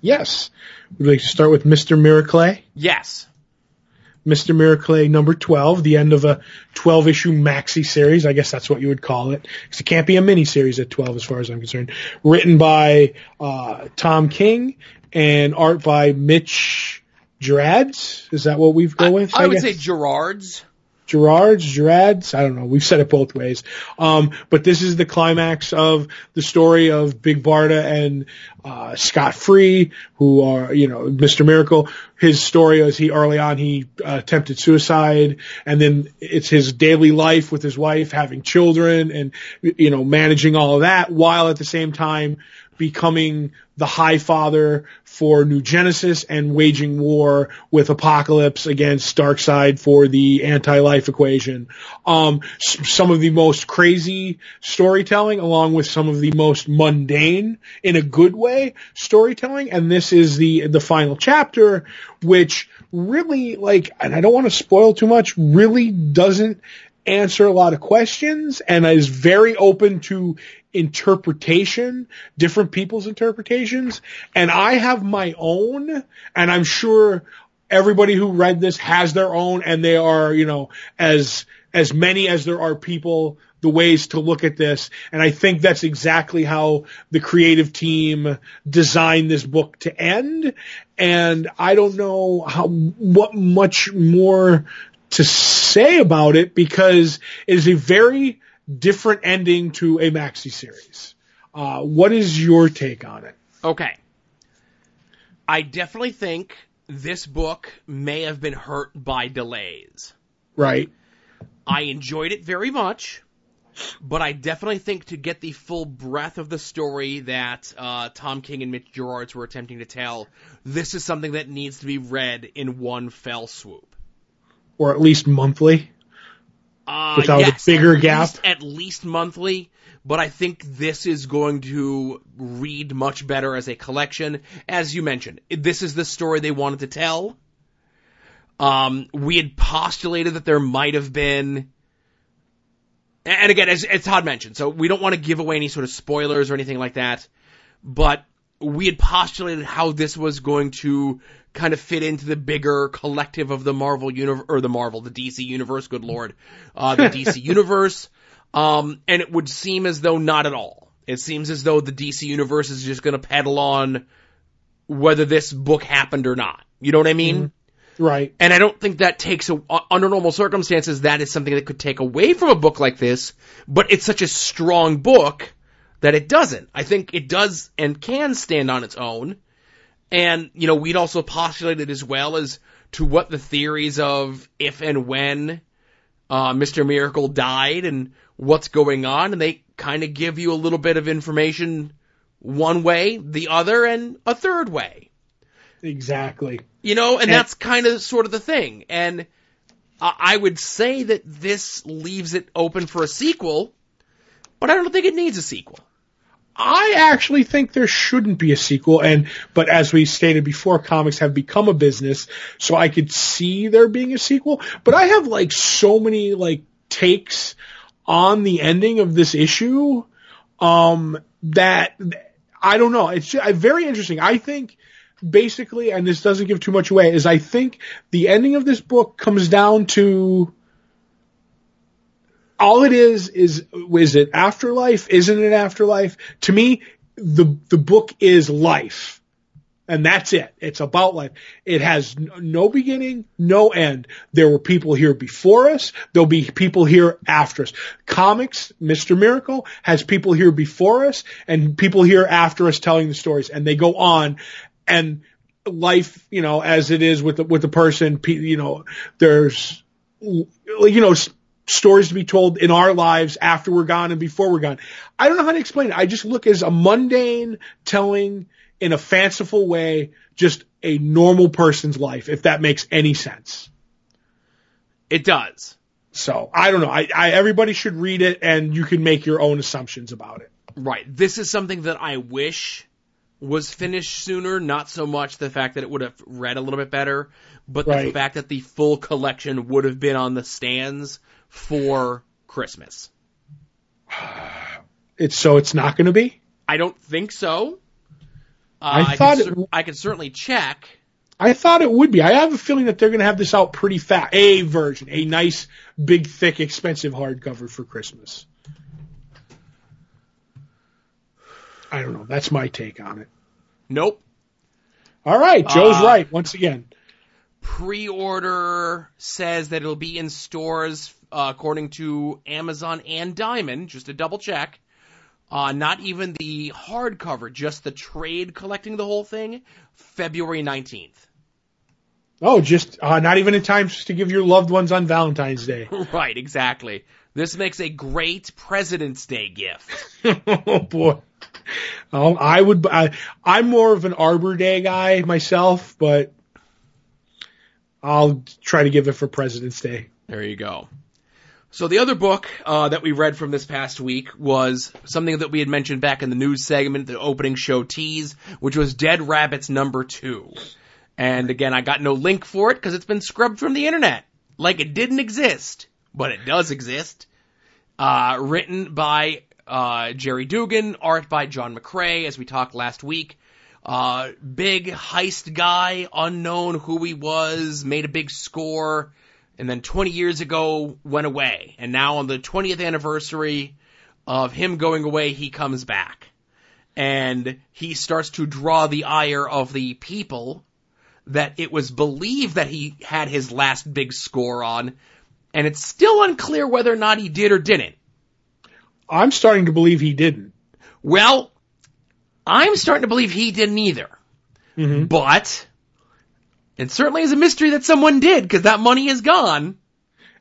Yes. We'd like to start with Mr. Miracle. Yes. Mr. Miracle number 12, the end of a 12 issue maxi series. I guess that's what you would call it. Because it can't be a mini series at 12 as far as I'm concerned. Written by, uh, Tom King and art by Mitch Gerads. Is that what we've go with? I, I would guess? say Gerard's. Gerard's, Gerads, I don't know. We've said it both ways. Um, but this is the climax of the story of Big Barda and, uh, Scott Free, who are, you know, Mr. Miracle. His story is he early on, he uh, attempted suicide and then it's his daily life with his wife, having children and, you know, managing all of that while at the same time becoming the high father for New Genesis and waging war with Apocalypse against Darkseid for the anti-life equation. Um, some of the most crazy storytelling along with some of the most mundane in a good way storytelling. And this is the, the final chapter, which really like, and I don't want to spoil too much, really doesn't answer a lot of questions and is very open to interpretation, different people's interpretations. And I have my own, and I'm sure everybody who read this has their own and they are, you know, as, as many as there are people, the ways to look at this. And I think that's exactly how the creative team designed this book to end. And I don't know how, what much more to say about it because it is a very different ending to a maxi series. Uh, what is your take on it? Okay. I definitely think this book may have been hurt by delays. Right. I enjoyed it very much, but I definitely think to get the full breadth of the story that uh, Tom King and Mitch Gerards were attempting to tell, this is something that needs to be read in one fell swoop. Or at least monthly. Uh, Without yes, a bigger at gap? least- at least monthly. But I think this is going to read much better as a collection. As you mentioned, this is the story they wanted to tell. Um, we had postulated that there might have been, and again, as, as Todd mentioned, so we don't want to give away any sort of spoilers or anything like that, but we had postulated how this was going to kind of fit into the bigger collective of the Marvel universe, or the Marvel, the DC universe, good lord, uh, the DC universe, um, and it would seem as though not at all. It seems as though the DC universe is just going to pedal on whether this book happened or not. You know what I mean? Right. And I don't think that takes a, under normal circumstances, that is something that could take away from a book like this, but it's such a strong book that it doesn't. I think it does and can stand on its own. And, you know, we'd also postulated as well as to what the theories of if and when, uh, Mr. Miracle died and what's going on. And they kind of give you a little bit of information one way, the other, and a third way. Exactly. You know, and And- that's kind of sort of the thing. And I I would say that this leaves it open for a sequel, but I don't think it needs a sequel. I actually think there shouldn't be a sequel and but as we stated before comics have become a business so I could see there being a sequel. But I have like so many like takes on the ending of this issue um that I don't know. It's just, very interesting. I think basically and this doesn't give too much away is I think the ending of this book comes down to all it is is is it afterlife? Isn't it afterlife? To me, the the book is life. And that's it. It's about life. It has no beginning, no end. There were people here before us. There'll be people here after us. Comics, Mr. Miracle has people here before us and people here after us telling the stories and they go on and life, you know, as it is with the, with the person, you know, there's, you know, stories to be told in our lives after we're gone and before we're gone. I don't know how to explain it. I just look as a mundane telling in a fanciful way, just a normal person's life, if that makes any sense. It does. So I don't know. I, I everybody should read it and you can make your own assumptions about it. Right. This is something that I wish was finished sooner, not so much the fact that it would have read a little bit better, but the fact that the full collection would have been on the stands for Christmas. It's so it's not going to be. I don't think so. Uh, I I, thought could, it- I could certainly check. I thought it would be. I have a feeling that they're going to have this out pretty fast. A version, a nice, big, thick, expensive hardcover for Christmas. I don't know. That's my take on it. Nope. All right, Joe's Uh, right once again. Pre-order says that it'll be in stores uh, according to Amazon and Diamond. Just to double check. Uh, not even the hardcover, just the trade collecting the whole thing. February nineteenth. Oh, just uh, not even in time to give your loved ones on Valentine's Day. Right, exactly. This makes a great President's Day gift. oh boy. Um, I would. I, I'm more of an Arbor Day guy myself, but I'll try to give it for President's Day. There you go. So the other book uh, that we read from this past week was something that we had mentioned back in the news segment, the opening show tease, which was Dead Rabbits number two. And again, I got no link for it because it's been scrubbed from the internet, like it didn't exist, but it does exist. Uh, written by uh, Gerry Duggan, art by John McCrea, as we talked last week. Uh, big heist guy, unknown who he was, made a big score, and then 20 years ago went away. And now on the 20th anniversary of him going away, he comes back. And he starts to draw the ire of the people that it was believed that he had his last big score on, and it's still unclear whether or not he did or didn't. I'm starting to believe he didn't. Well, I'm starting to believe he didn't either. Mm-hmm. But it certainly is a mystery that someone did because that money is gone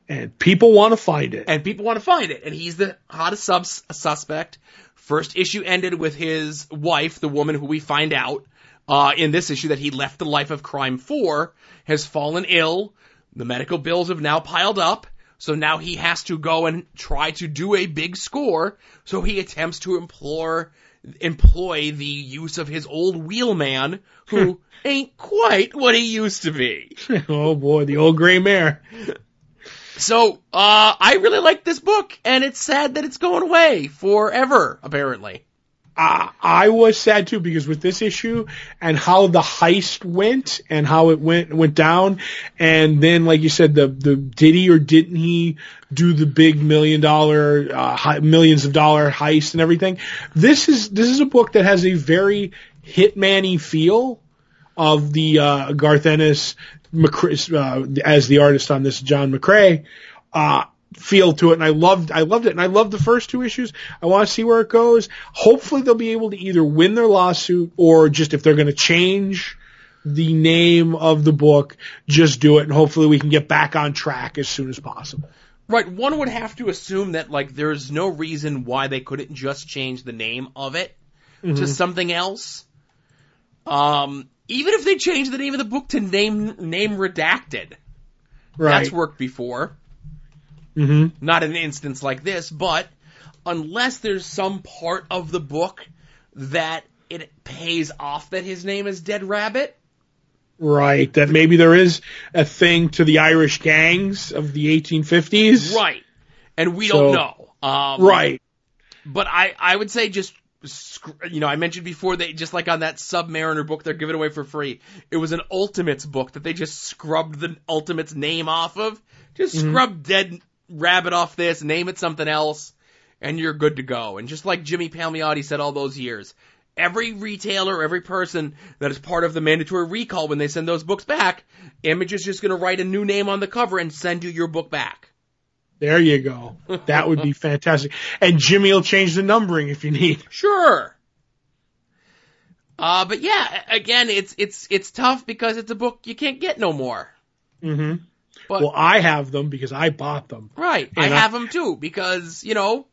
And people want to find it. and people want to find it. And he's the hottest subs- suspect. First issue ended with his wife, the woman who we find out uh, in this issue that he left the life of crime for, has fallen ill. The medical bills have now piled up. So now he has to go and try to do a big score. So he attempts to implore, employ the use of his old wheelman, who ain't quite what he used to be. oh boy, the old gray mare. So, uh, I really like this book, and it's sad that it's going away forever, apparently. I, I was sad too because with this issue and how the heist went and how it went went down, and then like you said, the the did he or didn't he do the big million dollar uh, millions of dollar heist and everything? This is this is a book that has a very hitman-y feel of the uh, Garth Ennis uh, as the artist on this, John McCrea. Uh, feel to it and I loved I loved it and I loved the first two issues. I want to see where it goes. Hopefully they'll be able to either win their lawsuit or just if they're going to change the name of the book, just do it and hopefully we can get back on track as soon as possible. Right, one would have to assume that, like, there's no reason why they couldn't just change the name of it to something else. Um, even if they change the name of the book to name, name redacted. Right. That's worked before. Hmm Not an instance like this, but unless there's some part of the book that it pays off that his name is Dead Rabbit, Right. That maybe there is a thing to the Irish gangs of the 1850s. right? And we So- don't know. Um, Right. But I, I would say just, you know, I mentioned before they just like on that Submariner book they're giving away for free. It was an Ultimates book that they just scrubbed the Ultimates name off of. Just scrub Dead Rabbit off this, name it something else, and you're good to go. And just like Jimmy Palmiotti said all those years, every retailer, every person that is part of the mandatory recall when they send those books back, Image is just going to write a new name on the cover and send you your book back. There you go. That would be fantastic. And Jimmy will change the numbering if you need. Sure. Uh, but yeah, again, it's it's it's tough because it's a book you can't get no more. hmm But Well, I have them because I bought them. right, I I- have them too because you know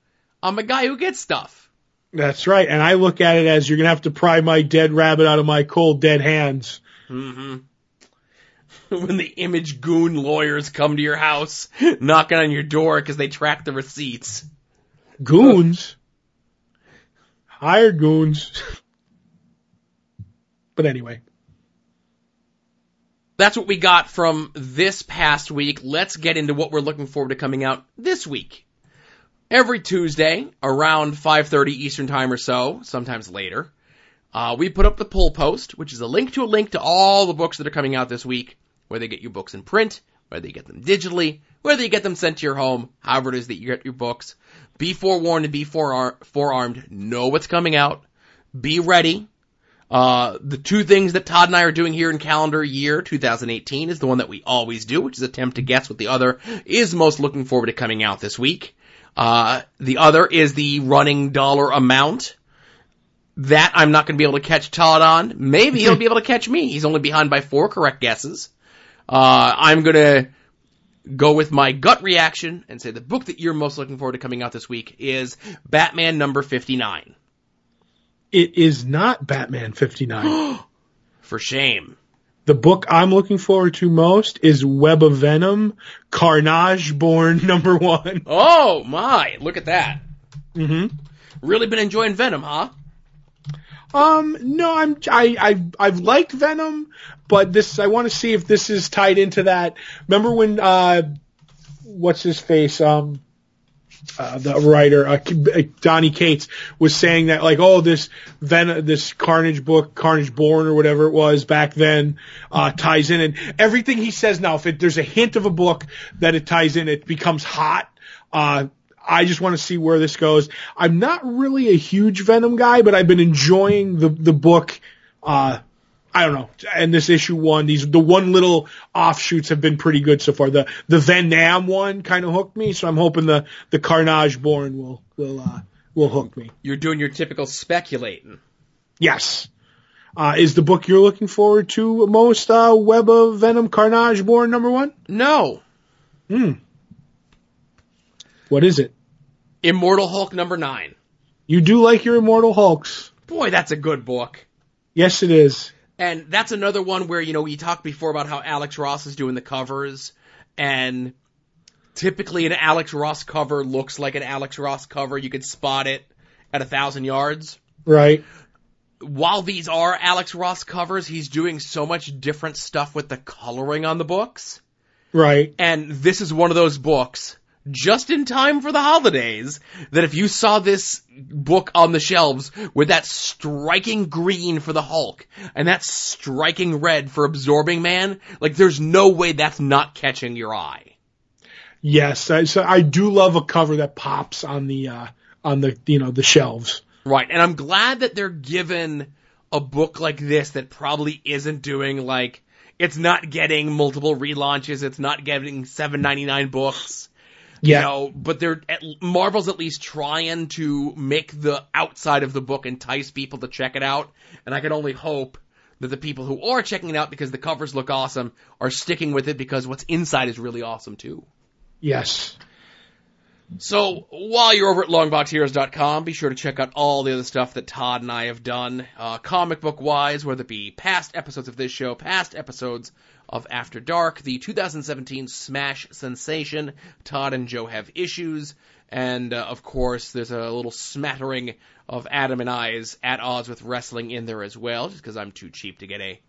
I'm a guy who gets stuff. That's right. And I look at it as you're going to have to pry my dead rabbit out of my cold, dead hands. hmm when the image goon lawyers come to your house, knocking on your door because they track the receipts. Goons. Hired goons. but anyway. That's what we got from this past week. Let's get into what we're looking forward to coming out this week. Every Tuesday around 5:30 Eastern Time or so, sometimes later, uh, we put up the pull post, which is a link to a link to all the books that are coming out this week, whether you get your books in print, whether you get them digitally, whether you get them sent to your home, however it is that you get your books. Be forewarned and be forearmed. Know what's coming out. Be ready. Uh, the two things that Todd and I are doing here in calendar year 2018 is the one that we always do, which is attempt to guess what the other is most looking forward to coming out this week. Uh, the other is the running dollar amount. That I'm not going to be able to catch Todd on. Maybe he'll be able to catch me. He's only behind by four correct guesses. Uh, I'm going to go with my gut reaction and say the book that you're most looking forward to coming out this week is Batman number 59. It is not Batman 59. For shame. the book I'm looking forward to most is Web of Venom, Carnage Born number one. Oh my, look at that. Mm-hmm. Really been enjoying Venom, huh? Um, no, I'm, I, I, I've liked Venom, but this, I want to see if this is tied into that. Remember when, uh, what's his face, um, uh, the writer uh, Donny Cates was saying that like oh this Ven- this Carnage book Carnage Born or whatever it was back then uh, ties in and everything he says now if it, there's a hint of a book that it ties in it becomes hot. Uh, I just want to see where this goes. I'm not really a huge Venom guy, but I've been enjoying the the book. Uh, I don't know. And this issue one, these the one little offshoots have been pretty good so far. The the Ve'Nam one kind of hooked me, so I'm hoping the the Carnage Born will will uh, will hook me. You're doing your typical speculating. Yes. Uh, is the book you're looking forward to most uh, Web of Venom Carnage Born number one? No. Hmm. What is it? Immortal Hulk number nine. You do like your Immortal Hulks. Boy, that's a good book. Yes, it is. And that's another one where, you know, we talked before about how Alex Ross is doing the covers, and typically an Alex Ross cover looks like an Alex Ross cover. You could spot it at a thousand yards. Right. While these are Alex Ross covers, he's doing so much different stuff with the coloring on the books. Right. And this is one of those books just in time for the holidays that if you saw this book on the shelves with that striking green for the Hulk and that striking red for Absorbing Man, like there's no way that's not catching your eye. Yes, I, so I do love a cover that pops on the uh, on the you know the shelves. Right, and I'm glad that they're given a book like this that probably isn't doing like it's not getting multiple relaunches, it's not getting 7.99 books. Yeah. You know, but they're at, Marvel's at least trying to make the outside of the book entice people to check it out, and I can only hope that the people who are checking it out because the covers look awesome are sticking with it because what's inside is really awesome too. Yes. So while you're over at longboxheroes.com, be sure to check out all the other stuff that Todd and I have done, uh, comic book wise, whether it be past episodes of this show, past episodes of After Dark, the 2017 Smash sensation. Todd and Joe have issues, and uh, of course, there's a little smattering of Adam and I's at odds with wrestling in there as well, just because I'm too cheap to get a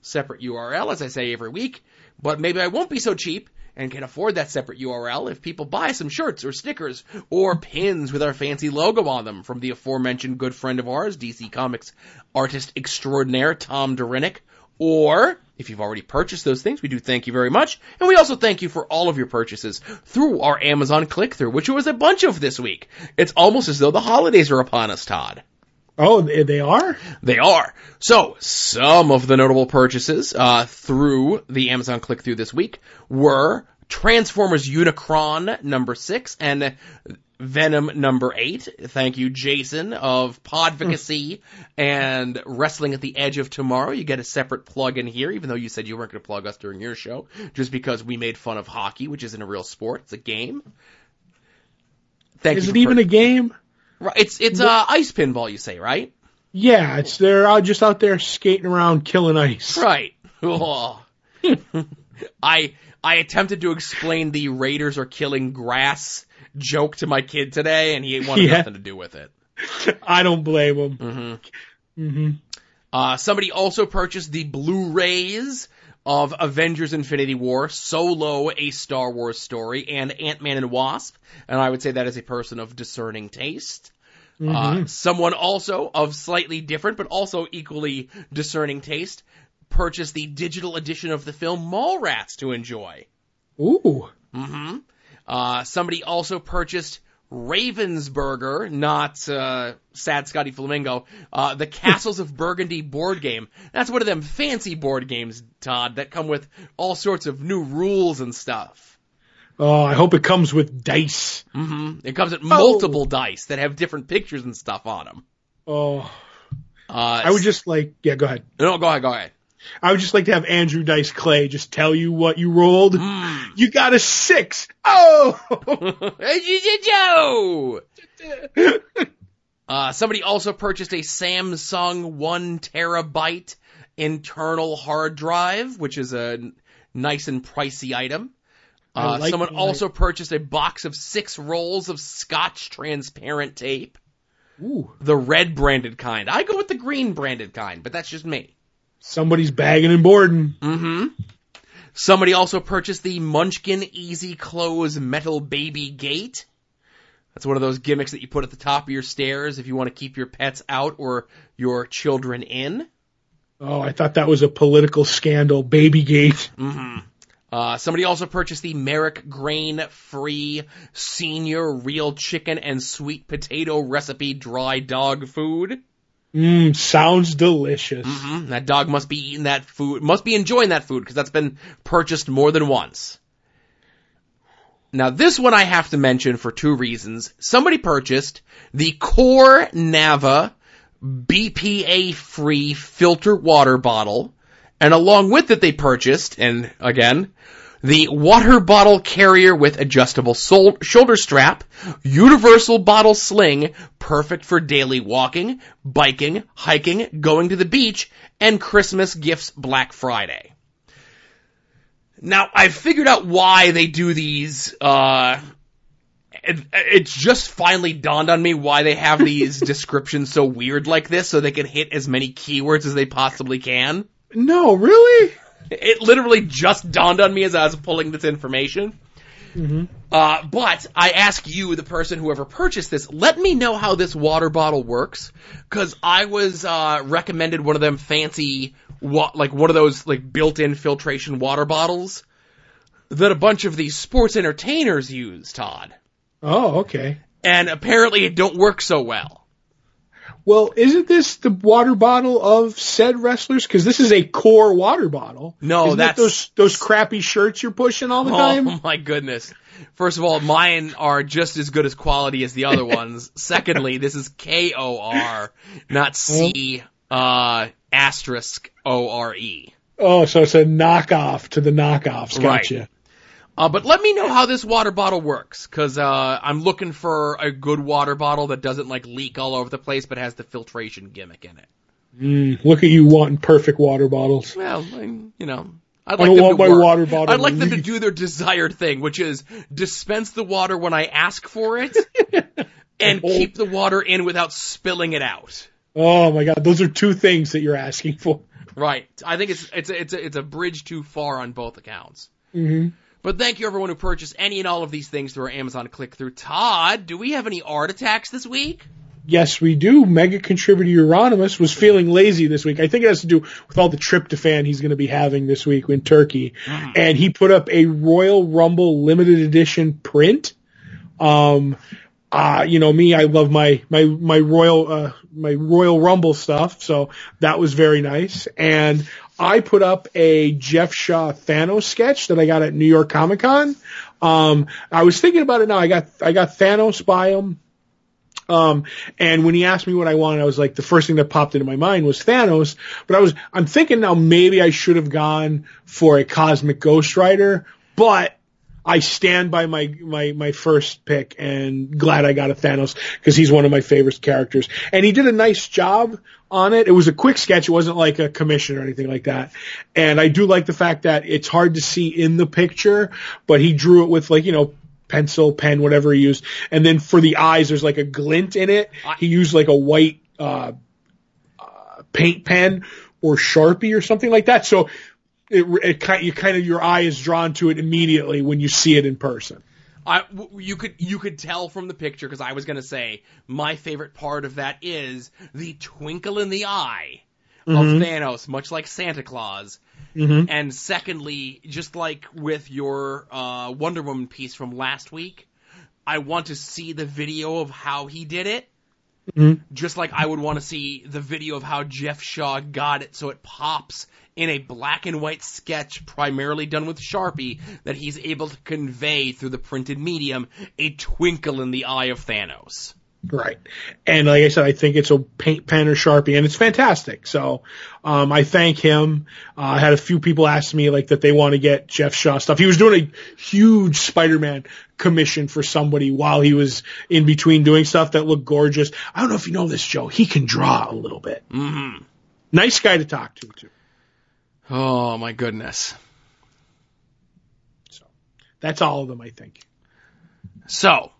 separate URL, as I say every week. But maybe I won't be so cheap and can afford that separate URL if people buy some shirts or stickers or pins with our fancy logo on them from the aforementioned good friend of ours, DC Comics artist extraordinaire Tom Derenick. Or if you've already purchased those things, we do thank you very much. And we also thank you for all of your purchases through our Amazon click through, which was a bunch of this week. It's almost as though the holidays are upon us, Todd. Oh, they are? They are. So, some of the notable purchases uh, through the Amazon click through this week were Transformers Unicron number six and Venom number eight. Thank you, Jason of Podvocacy and Wrestling at the Edge of Tomorrow. You get a separate plug in here, even though you said you weren't going to plug us during your show, just because we made fun of hockey, which isn't a real sport. It's a game. Thank Is it even per- a game? Right, It's it's uh, ice pinball, you say, right? Yeah, it's they're just out there skating around killing ice. Right. Oh. I I attempted to explain the Raiders are killing grass joke to my kid today, and he wanted Yeah. nothing to do with it. I don't blame them. hmm hmm Uh, somebody also purchased the Blu-rays of Avengers Infinity War, Solo, a Star Wars story, and Ant-Man and Wasp. And I would say that is a person of discerning taste. Uh, someone also of slightly different, but also equally discerning taste, purchased the digital edition of the film Mallrats to enjoy. Ooh. hmm Uh, somebody also purchased Ravensburger, not uh, Sad Scotty Flamingo, uh, the Castles of Burgundy board game. That's one of them fancy board games, Todd, that come with all sorts of new rules and stuff. Oh, I hope it comes with dice. Mm-hmm. It comes with multiple dice that have different pictures and stuff on them. Oh, Uh, I would just like, yeah, go ahead. no, go ahead, go ahead. I would just like to have Andrew Dice Clay just tell you what you rolled. You got a six. Oh, Joe. Uh, somebody also purchased a Samsung one terabyte internal hard drive, which is a nice and pricey item. Uh, like someone also purchased a box of six rolls of Scotch transparent tape, Ooh, the red branded kind. I go with the green branded kind, but that's just me. Somebody's bagging and boarding. Mm-hmm. Somebody also purchased the Munchkin Easy Close Metal Baby Gate. That's one of those gimmicks that you put at the top of your stairs if you want to keep your pets out or your children in. Oh, I thought that was a political scandal, Babygate. Mm-hmm. Uh, somebody also purchased the Merrick grain free senior real chicken and sweet potato recipe dry dog food. Mmm, sounds delicious. Mm-hmm. That dog must be eating that food, must be enjoying that food because that's been purchased more than once. Now this one I have to mention for two reasons. Somebody purchased the KOR Nava BPA free filter water bottle and along with it they purchased, and again, the water bottle carrier with adjustable sol- shoulder strap, universal bottle sling, perfect for daily walking, biking, hiking, going to the beach, and Christmas gifts Black Friday. Now, I've figured out why they do these, uh, it, it's just finally dawned on me why they have these descriptions so weird like this so they can hit as many keywords as they possibly can. No, really? It literally just dawned on me as I was pulling this information. Mm-hmm. Uh, but I ask you, the person whoever purchased this, let me know how this water bottle works, because I was uh, recommended one of them fancy, wa- like one of those like built-in filtration water bottles that a bunch of these sports entertainers use, Todd. Oh, okay. And apparently it don't work so well. Well, isn't this the water bottle of said wrestlers? Because this is a core water bottle. No, Isn't that's that those those crappy shirts you're pushing all the time. Oh my goodness. First of all, mine are just as good as quality as the other ones. Secondly, this is K O R, not C uh asterisk O R E. Oh, so it's a knockoff to the knockoffs. Gotcha. Right. Uh, but let me know how this water bottle works, cause, uh, I'm looking for a good water bottle that doesn't like leak all over the place, but has the filtration gimmick in it. Mm, look at you wanting perfect water bottles. Well, I, you know, I'd I don't them want to my work. water bottle I'd like them to do their desired thing, which is dispense the water when I ask for it, and Oh. keep the water in without spilling it out. Oh my god, those are two things that you're asking for. Right. I think it's it's a, it's a, it's a bridge too far on both accounts. hmm But thank you everyone who purchased any and all of these things through our Amazon click through. Todd, do we have any art attacks this week? Yes, we do. Mega contributor Euronymous was feeling lazy this week. I think it has to do with all the tryptophan he's going to be having this week in Turkey. And he put up a Royal Rumble limited edition print. Um, uh, you know me, I love my, my, my Royal, uh, my Royal Rumble stuff. So that was very nice. And I put up a Jeff Shaw Thanos sketch that I got at New York Comic Con. Um, I was thinking about it now. I got, I got Thanos by him. Um, and when he asked me what I wanted, I was like, the first thing that popped into my mind was Thanos. But I was, I'm thinking now maybe I should have gone for a Cosmic Ghost Rider, but I stand by my, my, my first pick and glad I got a Thanos because he's one of my favorite characters. And he did a nice job on it. It was a quick sketch. It wasn't like a commission or anything like that. And I do like the fact that it's hard to see in the picture, but he drew it with like, you know, pencil, pen, whatever he used. And then for the eyes, there's like a glint in it. He used like a white, uh, uh, paint pen or Sharpie or something like that. So it, it kind, you kind of, your eye is drawn to it immediately when you see it in person. I, w- you could you could tell from the picture because I was gonna say my favorite part of that is the twinkle in the eye of Thanos, much like Santa Claus. Mm-hmm. And secondly, just like with your uh, Wonder Woman piece from last week, I want to see the video of how he did it. Mhm. Just like I would want to see the video of how Jeff Shaw got it so it pops in a black and white sketch primarily done with Sharpie that he's able to convey through the printed medium a twinkle in the eye of Thanos. Right. And like I said, I think it's a paint pen or Sharpie and it's fantastic. So, um, I thank him. Uh, I had a few people ask me like that they want to get Jeff Shaw stuff. He was doing a huge Spider-Man commission for somebody while he was in between doing stuff that looked gorgeous. I don't know if you know this, Joe. He can draw a little bit. Mm-hmm. Nice guy to talk to too. Oh my goodness. So that's all of them, I think. So,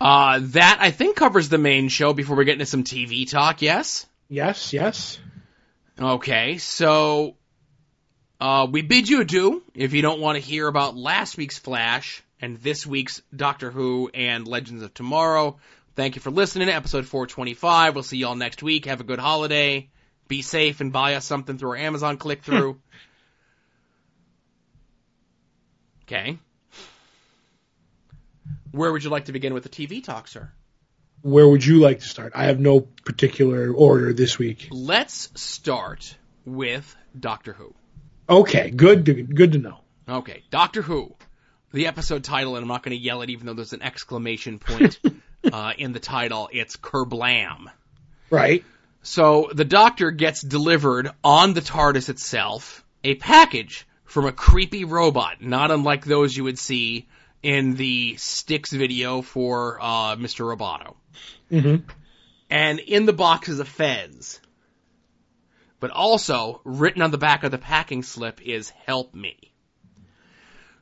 uh, that I think covers the main show before we get into some TV talk, yes? Yes, yes. Okay, so, uh, we bid you adieu if you don't want to hear about last week's Flash. and this week's Doctor Who and Legends of Tomorrow. Thank you for listening to episode 425. We'll see y'all next week. Have a good holiday. Be safe and buy us something through our Amazon click through. okay. Where would you like to begin with the TV talk, sir? Where would you like to start? I have no particular order this week. Let's start with Doctor Who. Okay, good, to, good to know. Okay, Doctor Who. The episode title, and I'm not going to yell it even though there's an exclamation point uh, in the title. It's Kerblam. Right. So the Doctor gets delivered on the TARDIS itself a package from a creepy robot, not unlike those you would see in the Styx video for uh, Mr. Roboto. Mm-hmm. And in the box is a fez. But also, written on the back of the packing slip is help me.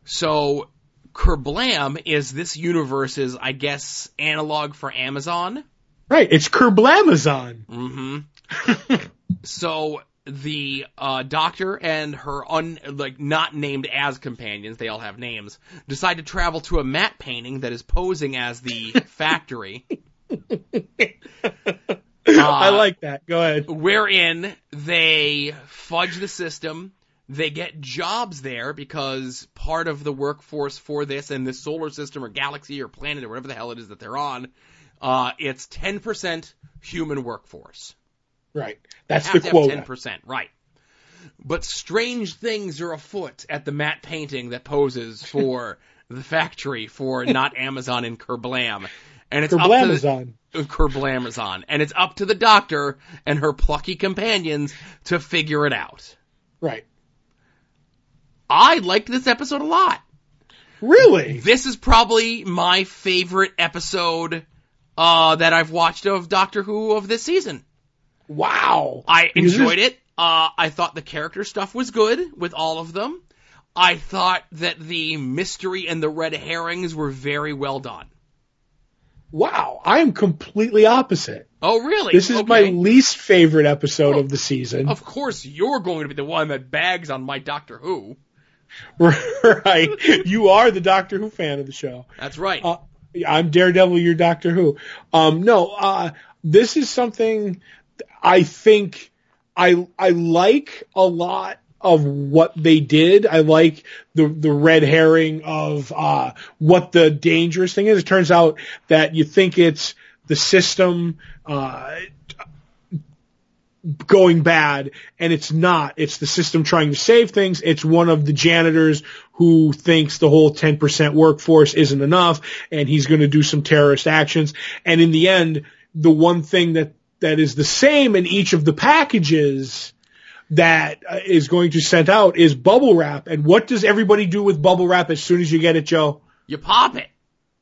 So, Kerblam is this universe's, I guess, analog for Amazon. Right. It's Kerblamazon. Mm-hmm. so, the uh, doctor and her un like not named as companions, they all have names, decide to travel to a matte painting that is posing as the factory. I like that. Go ahead. Wherein they fudge the system. They get jobs there because part of the workforce for this and this solar system or galaxy or planet or whatever the hell it is that they're on, uh, it's 10% human workforce. Right. That's the have 10%, right. But strange things are afoot at the matte painting that poses for the factory for not Amazon and Kerblam. And it's up to the, Kerblamazon. Kerblamazon. And it's up to the doctor and her plucky companions to figure it out. Right. I liked this episode a lot. Really? This is probably my favorite episode uh, that I've watched of Doctor Who of this season. Wow. I enjoyed it. Uh, I thought the character stuff was good with all of them. I thought that the mystery and the red herrings were very well done. Wow. I am completely opposite. Oh, really? This is Okay. my least favorite episode of the season. Of course, you're going to be the one that bags on my Doctor Who. right. You are the Doctor Who fan of the show. That's right. Uh, I'm Daredevil, you're Doctor Who. Um, no, uh, this is something I think I, I like a lot of what they did. I like the, the red herring of, uh, what the dangerous thing is. It turns out that you think it's the system, uh, going bad and it's not. It's the system trying to save things. It's one of the janitors who thinks the whole 10% workforce isn't enough and he's going to do some terrorist actions. And in the end, the one thing that, that is the same in each of the packages that uh, going to send out is bubble wrap. And what does everybody do with bubble wrap as soon as you get it, Joe? you pop it.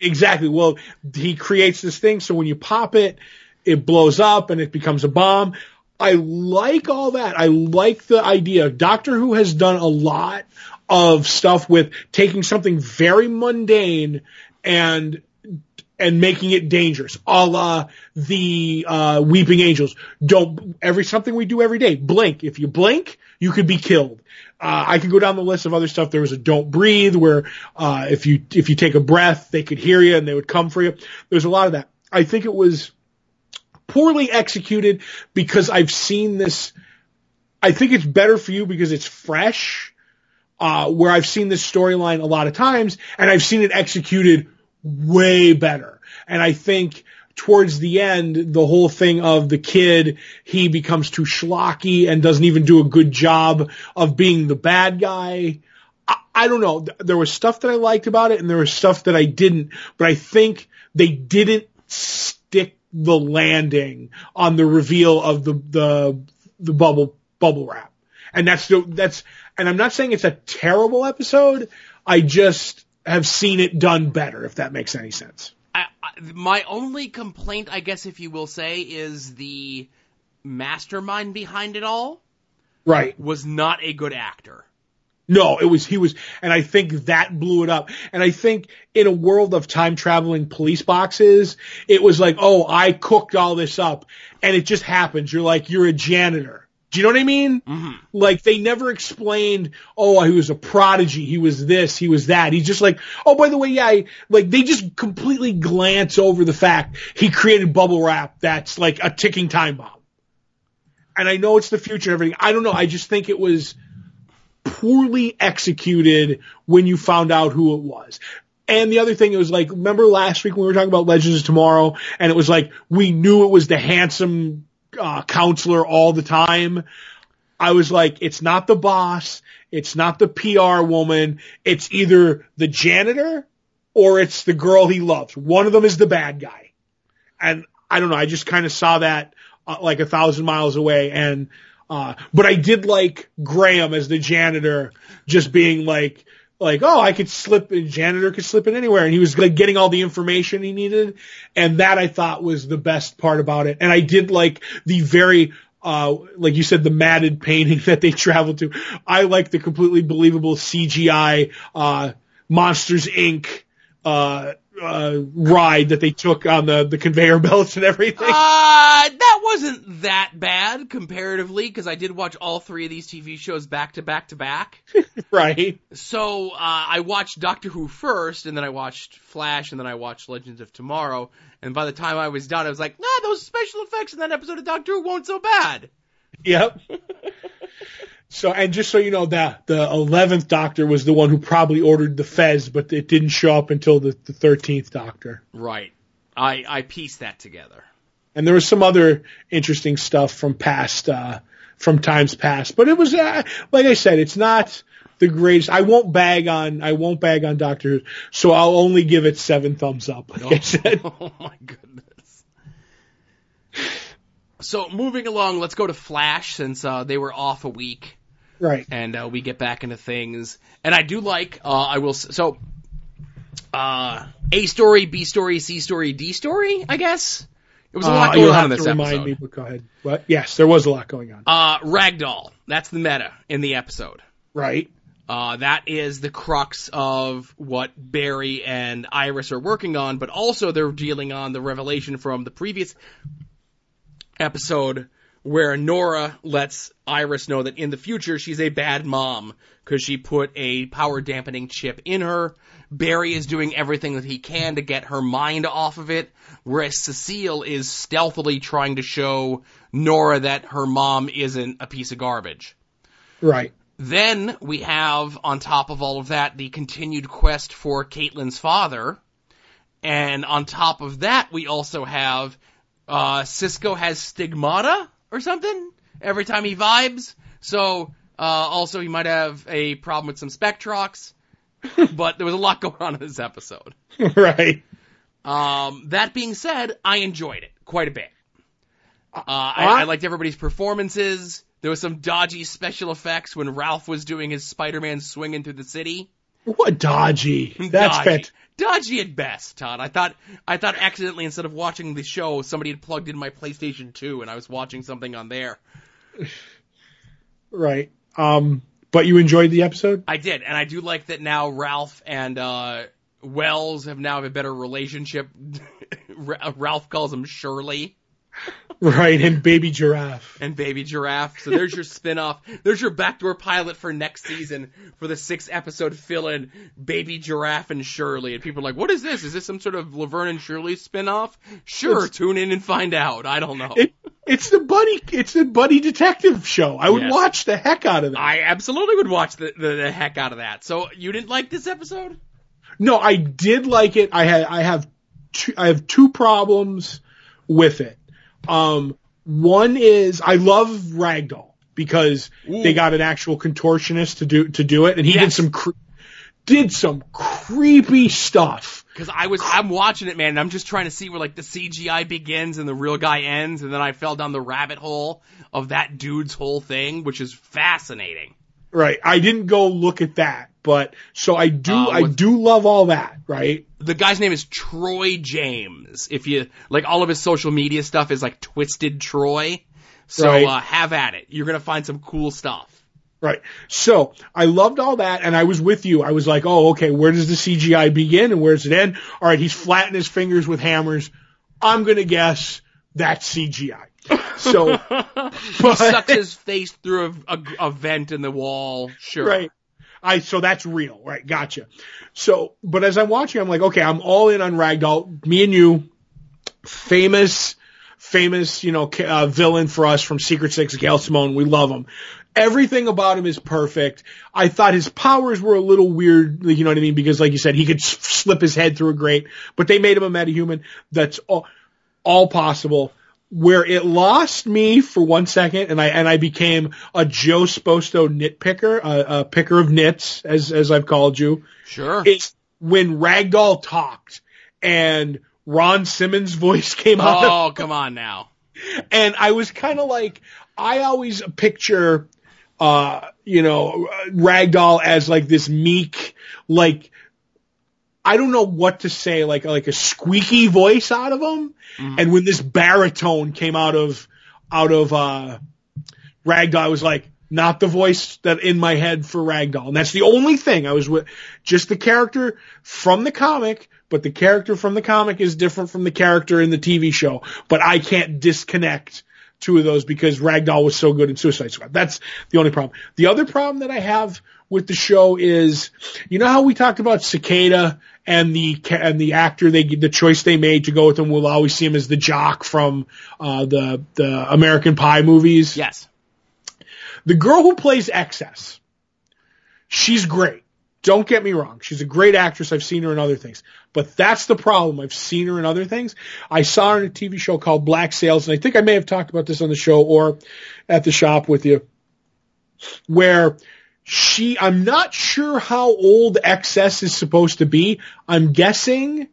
Exactly. Well, he creates this thing so when you pop it, it blows up and it becomes a bomb. I like all that. I like the idea. Doctor Who has done a lot of stuff with taking something very mundane and and making it dangerous, a la the uh, Weeping Angels. Don't every something we do every day. Blink. If you blink, you could be killed. Uh, I could go down the list of other stuff. There was a Don't Breathe, where uh, if you if you take a breath, they could hear you and they would come for you. There's a lot of that. I think it was poorly executed because I've seen this. I think it's better for you because it's fresh. Uh, where I've seen this storyline a lot of times and I've seen it executed way better. And I think towards the end, the whole thing of the kid, he becomes too schlocky and doesn't even do a good job of being the bad guy. I, I don't know. There was stuff that I liked about it and there was stuff that I didn't, but I think they didn't stick the landing on the reveal of the, the, the bubble, bubble wrap. And that's the, that's, and I'm not saying it's a terrible episode. I just have seen it done better, if that makes any sense. I, I, my only complaint, I guess, if you will say, is the mastermind behind it all Right. was not a good actor. No, it was, he was, and I think that blew it up. And I think in a world of time traveling police boxes, it was like, oh, I cooked all this up and it just happens. You're like, you're a janitor. Do you know what I mean? Mhm. Like they never explained, oh, he was a prodigy, he was this, he was that. He's just like, oh, by the way, yeah, I, like they just completely glance over the fact he created bubble wrap that's like a ticking time bomb. And I know it's the future and everything. I don't know. I just think it was poorly executed when you found out who it was. And the other thing, it was like, remember last week when we were talking about Legends of Tomorrow, and it was like we knew it was the handsome uh, counselor all the time. I was like, it's not the boss, it's not the PR woman, it's either the janitor or it's the girl he loves. One of them is the bad guy. And I don't know, I just kind of saw that uh, like a thousand miles away and uh, but I did like Graham as the janitor just being like, like, oh, I could slip, a janitor could slip in anywhere. And he was like getting all the information he needed. And that I thought was the best part about it. And I did like the very, uh, like you said, the matted painting that they traveled to. I like the completely believable CGI, uh, Monsters Inc., uh, uh, ride that they took on the, the conveyor belts and everything. Uh, that wasn't that bad comparatively because I did watch all three of these TV shows back to back to back. right. So uh, I watched Doctor Who first, and then I watched Flash, and then I watched Legends of Tomorrow. And by the time I was done, I was like, nah, those special effects in that episode of Doctor Who weren't so bad. Yep. so, and just so you know, that the eleventh Doctor was the one who probably ordered the Fez, but it didn't show up until the the thirteenth Doctor. Right. I I pieced that together. And there was some other interesting stuff from past, uh, from times past, but it was, uh, like I said, it's not the greatest. I won't bag on, I won't bag on Doctor Who, so I'll only give it seven thumbs up. Like I said, Oh my goodness. So moving along, let's go to Flash since uh, they were off a week. Right. and uh, we get back into things. And I do like, uh, I will, so, uh, A story, B story, C story, D story, I guess? It was a lot Uh, going you'll on have in this to remind episode. me, but go ahead. But yes, there was a lot going on. Uh, Ragdoll, that's the meta in the episode. Right. Uh, that is the crux of what Barry and Iris are working on, but also they're dealing on the revelation from the previous episode where Nora lets Iris know that in the future she's a bad mom because she put a power dampening chip in her. Barry is doing everything that he can to get her mind off of it, whereas Cecile is stealthily trying to show Nora that her mom isn't a piece of garbage. Right. Then we have, on top of all of that, the continued quest for Caitlin's father. And on top of that, we also have, uh, Cisco has stigmata or something every time he vibes. So, uh, also he might have a problem with some Spectrox. but there was a lot going on in this episode. right. Um, that being said, I enjoyed it quite a bit. Uh, I, I liked everybody's performances. There was some dodgy special effects when Ralph was doing his Spider-Man swinging through the city. What dodgy. That's dodgy. fant- Dodgy at best, Todd. I thought I thought accidentally instead of watching the show, somebody had plugged in my PlayStation 2 and I was watching something on there. Right. Um, but you enjoyed the episode? I did, and I do like that now Ralph and uh Wells have now have a better relationship. Ralph calls him Shirley. Right. And Baby Giraffe. and Baby Giraffe. So there's your spin-off. There's your backdoor pilot for next season for the six episode fill-in Baby Giraffe and Shirley. And people are like, what is this? Is this some sort of Laverne and Shirley spin-off? Sure, It's- tune in and find out. I don't know. It, it's the buddy, it's the buddy detective show. I would Yes. watch the heck out of that. I absolutely would watch the, the, the heck out of that. So you didn't like this episode? No, I did like it. I had, I have two, I have two problems with it. Um, one is I love Ragdoll because Ooh. they got an actual contortionist to do, to do it and he did some, cre- did some creepy stuff. Because I was, I'm watching it, man, and I'm just trying to see where like the CGI begins and the real guy ends, and then I fell down the rabbit hole of that dude's whole thing, which is fascinating. Right. I didn't go look at that, but so I do, Uh, I do love all that, right? the guy's name is Troy James. If you like, all of his social media stuff is like Twisted Troy. So Right. uh, have at it. You're gonna find some cool stuff. Right. So I loved all that and I was with you. I was like, oh, okay, where does the CGI begin and where does it end? All right, he's flattening his fingers with hammers. I'm going to guess that's CGI. So, he sucks his face through a, a, a vent in the wall. Sure. Right. I so that's real, right? Gotcha. So, but as I'm watching, I'm like, okay, I'm all in on Ragdoll. Me and you, famous, famous, you know, uh, villain for us from Secret Six, Gail Simone. We love him. Everything about him is perfect. I thought his powers were a little weird, you know what I mean? Because like you said, he could s- slip his head through a grate, but they made him a metahuman. That's all, all possible. Where it lost me for one second, and I and I became a Joe Sposto nitpicker, a, a picker of nits, as as I've called you Sure. is when Ragdoll talked and Ron Simmons' voice came out, of- Oh, come on now. and I was kind of like, I always picture, uh, you know, Ragdoll as like this meek, like, I don't know what to say, like like a squeaky voice out of him, and when this baritone came out of out of uh, Ragdoll, I was like, not the voice that in my head for Ragdoll. And that's the only thing I was with, just the character from the comic, but the character from the comic is different from the character in the TV show. But I can't disconnect two of those because Ragdoll was so good in Suicide Squad. That's the only problem. The other problem that I have with the show is, you know how we talked about Cicada and the and the actor they the choice they made to go with him. We'll always see him as the jock from uh, the the American Pie movies. Yes. The girl who plays Excess, she's great. Don't get me wrong. She's a great actress. I've seen her in other things. But that's the problem. I've seen her in other things. I saw her in a TV show called Black Sails, and I think I may have talked about this on the show or at the shop with you, where she, I'm not sure how old Excess is supposed to be. I'm guessing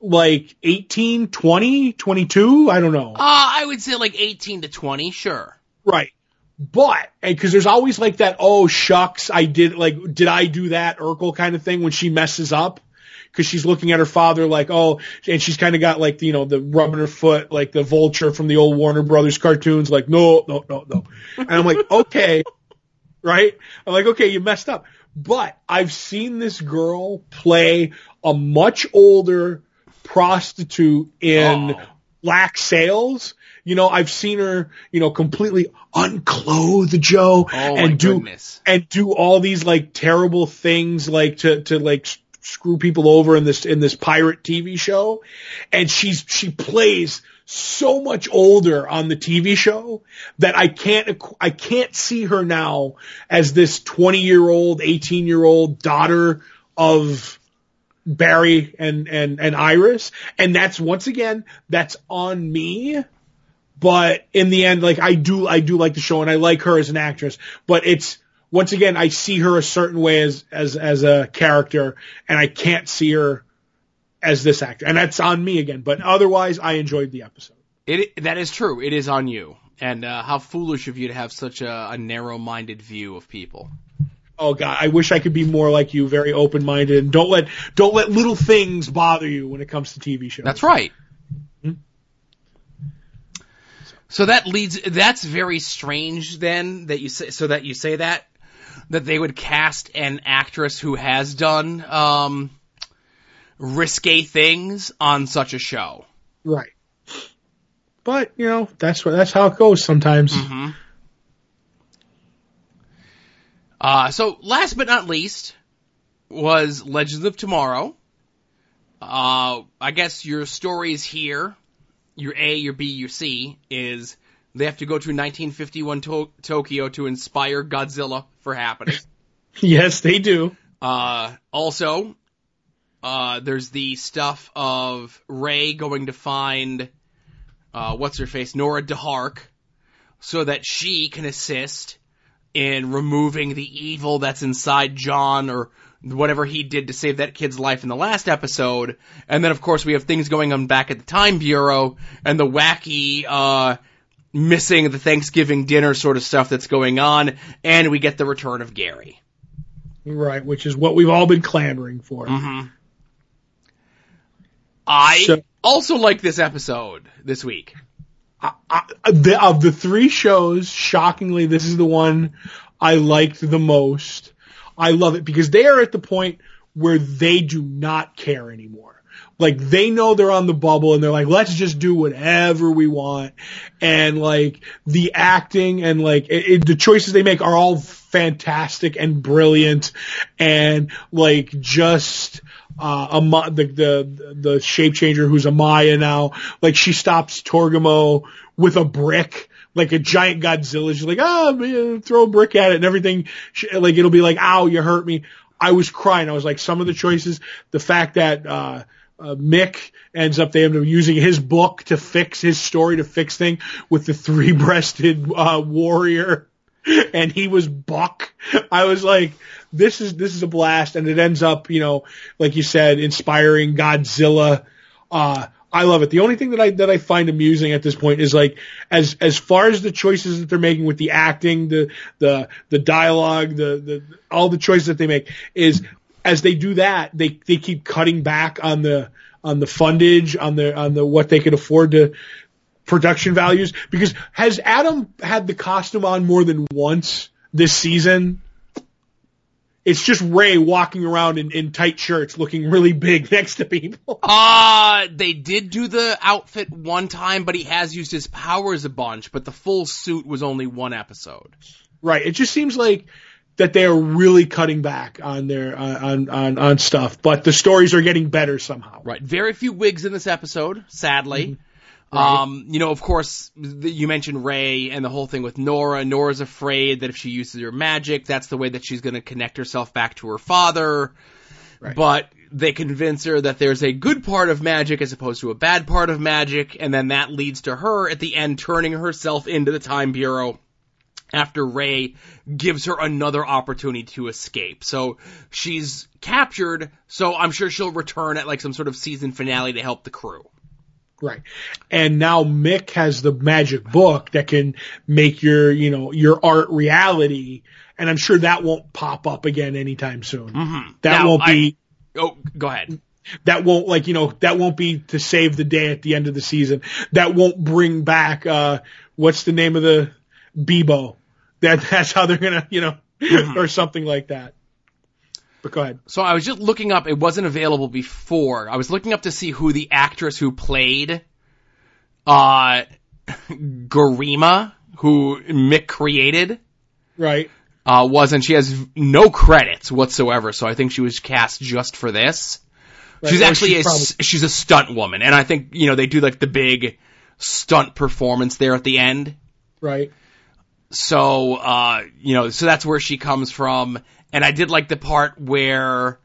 like 18, 20, 22. I don't know. Uh, I would say like 18 to 20, sure. Right. But, and cause there's always like that, oh shucks, I did, like, did I do that Urkel kind of thing when she messes up? Cause she's looking at her father like, oh, and she's kind of got like, you know, the rubbing her foot, like the vulture from the old Warner Brothers cartoons, like, no, no, no, no. And I'm like, okay, right? I'm like, okay, you messed up. But I've seen this girl play a much older prostitute in Oh. Black Sails. You know, I've seen her, you know, completely unclothed Joe Oh and do goodness. and do all these like terrible things like to to like s- screw people over in this in this pirate TV show and she's she plays so much older on the TV show that I can't I can't see her now as this 20 year old 18 year old daughter of Barry and and and Iris. And that's once again that's on me. But in the end like I do I do like the show and I like her as an actress. But it's once again I see her a certain way as as as a character and I can't see her as this actor and that's on me again but otherwise I enjoyed the episode It that is true. It is on you. And uh, how foolish of you to have such a, a narrow-minded view of people. oh god I wish I could be more like you very open minded and don't let don't let little things bother you when it comes to TV shows That's right. Hmm? So that leads. That's very strange. Then that you say. So that you say that that they would cast an actress who has done um, risque things on such a show. right but you know that's what that's how it goes sometimes Mm-hmm. Uh, so last but not least was Legends of Tomorrow. Uh, I guess your stories here, your A, your B, your C, is they have to go to 1951 to- Tokyo to inspire Godzilla for happening. yes they do Uh, also, uh, there's the stuff of Ray going to find, uh, what's her face, Nora Darhk, so that she can assist in removing the evil that's inside John or whatever he did to save that kid's life in the last episode. And then, of course, we have things going on back at the Time Bureau and the wacky, uh, missing the Thanksgiving dinner sort of stuff that's going on. And we get the return of Gary. right which is what we've all been clamoring for Mm-hmm. I So- also like this episode this week. I, the, of the three shows, shockingly, this is the one I liked the most. I love it because they are at the point where they do not care anymore. Like they know they're on the bubble and they're like, let's just do whatever we want. And like the acting and like it, it, the choices they make are all fantastic and brilliant and like just uh, Ama- the, the, the shape changer who's Amaya now, like she stops Tagumo with a brick, like a giant Godzilla. She's like, ah, man, throw a brick at it and everything. She, like it'll be like, ow, you hurt me. I was crying. I was like, some of the choices, the fact that, uh, uh, Mick ends up they end up using his book to fix his story to fix thing with the three breasted uh, warrior and he was Buck. I was like, this is this is a blast, and it ends up, you know, like you said, inspiring Godzilla. Uh, I love it. The only thing that I that I find amusing at this point is like as as far as the choices that they're making with the acting, the the the dialogue, the the all the choices that they make is as they do that, they they keep cutting back on the on the fundage, on the on the what they could afford to production values because has Adam had the costume on more than once this season? It's just Ray walking around in, in tight shirts looking really big next to people. Uh, they did do the outfit one time, but he has used his powers a bunch, but the full suit was only one episode. Right. It just seems like that they are really cutting back on their on on on stuff, but the stories are getting better somehow. Right. Very few wigs in this episode, sadly. Mm-hmm. Right. Um, you know, of course, you mentioned Ray and the whole thing with Nora. Nora's afraid that if she uses her magic, that's the way that she's going to connect herself back to her father. Right. But they convince her that there's a good part of magic as opposed to a bad part of magic, and then that leads to her at the end turning herself into the Time Bureau after Ray gives her another opportunity to escape. So she's captured, so I'm sure she'll return at like some sort of season finale to help the crew. Right. And now Mick has the magic book that can make your, you know, your art reality. And I'm sure that won't pop up again anytime soon. Mm-hmm. That Now, won't be, I- oh, go ahead. that won't like, you know, that won't be to save the day at the end of the season. That won't bring back, uh, what's the name of the Beebo? That, that's how they're gonna, you know, or something like that. But go ahead. So I was just looking up. It wasn't available before. I was looking up to see who the actress who played uh Garima, who Mick created, Right. uh, was, and she has no credits whatsoever. So I think she was cast just for this. Right. She's actually a, probably- she's a stunt woman, and I think you know they do like the big stunt performance there at the end. right. So, uh, you know, so that's where she comes from. And I did like the part where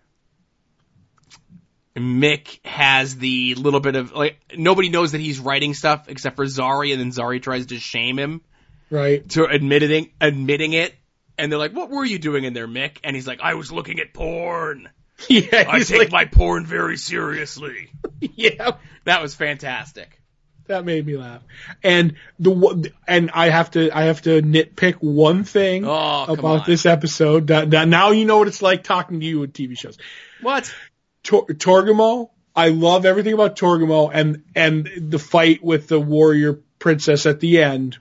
Mick has the little bit of, like, nobody knows that he's writing stuff except for Zari, and then Zari tries to shame him Right. to admitting, admitting it. And they're like, what were you doing in there, Mick? And he's like, I was looking at porn. Yeah. I take like, my porn very seriously. yeah. That was fantastic. That made me laugh. And the and I have to I have to nitpick one thing Oh, about this episode. That- that- Now you know what it's like talking to you with TV shows. What? Tor- Tagumo, I love everything about Tagumo and and the fight with the warrior princess at the end.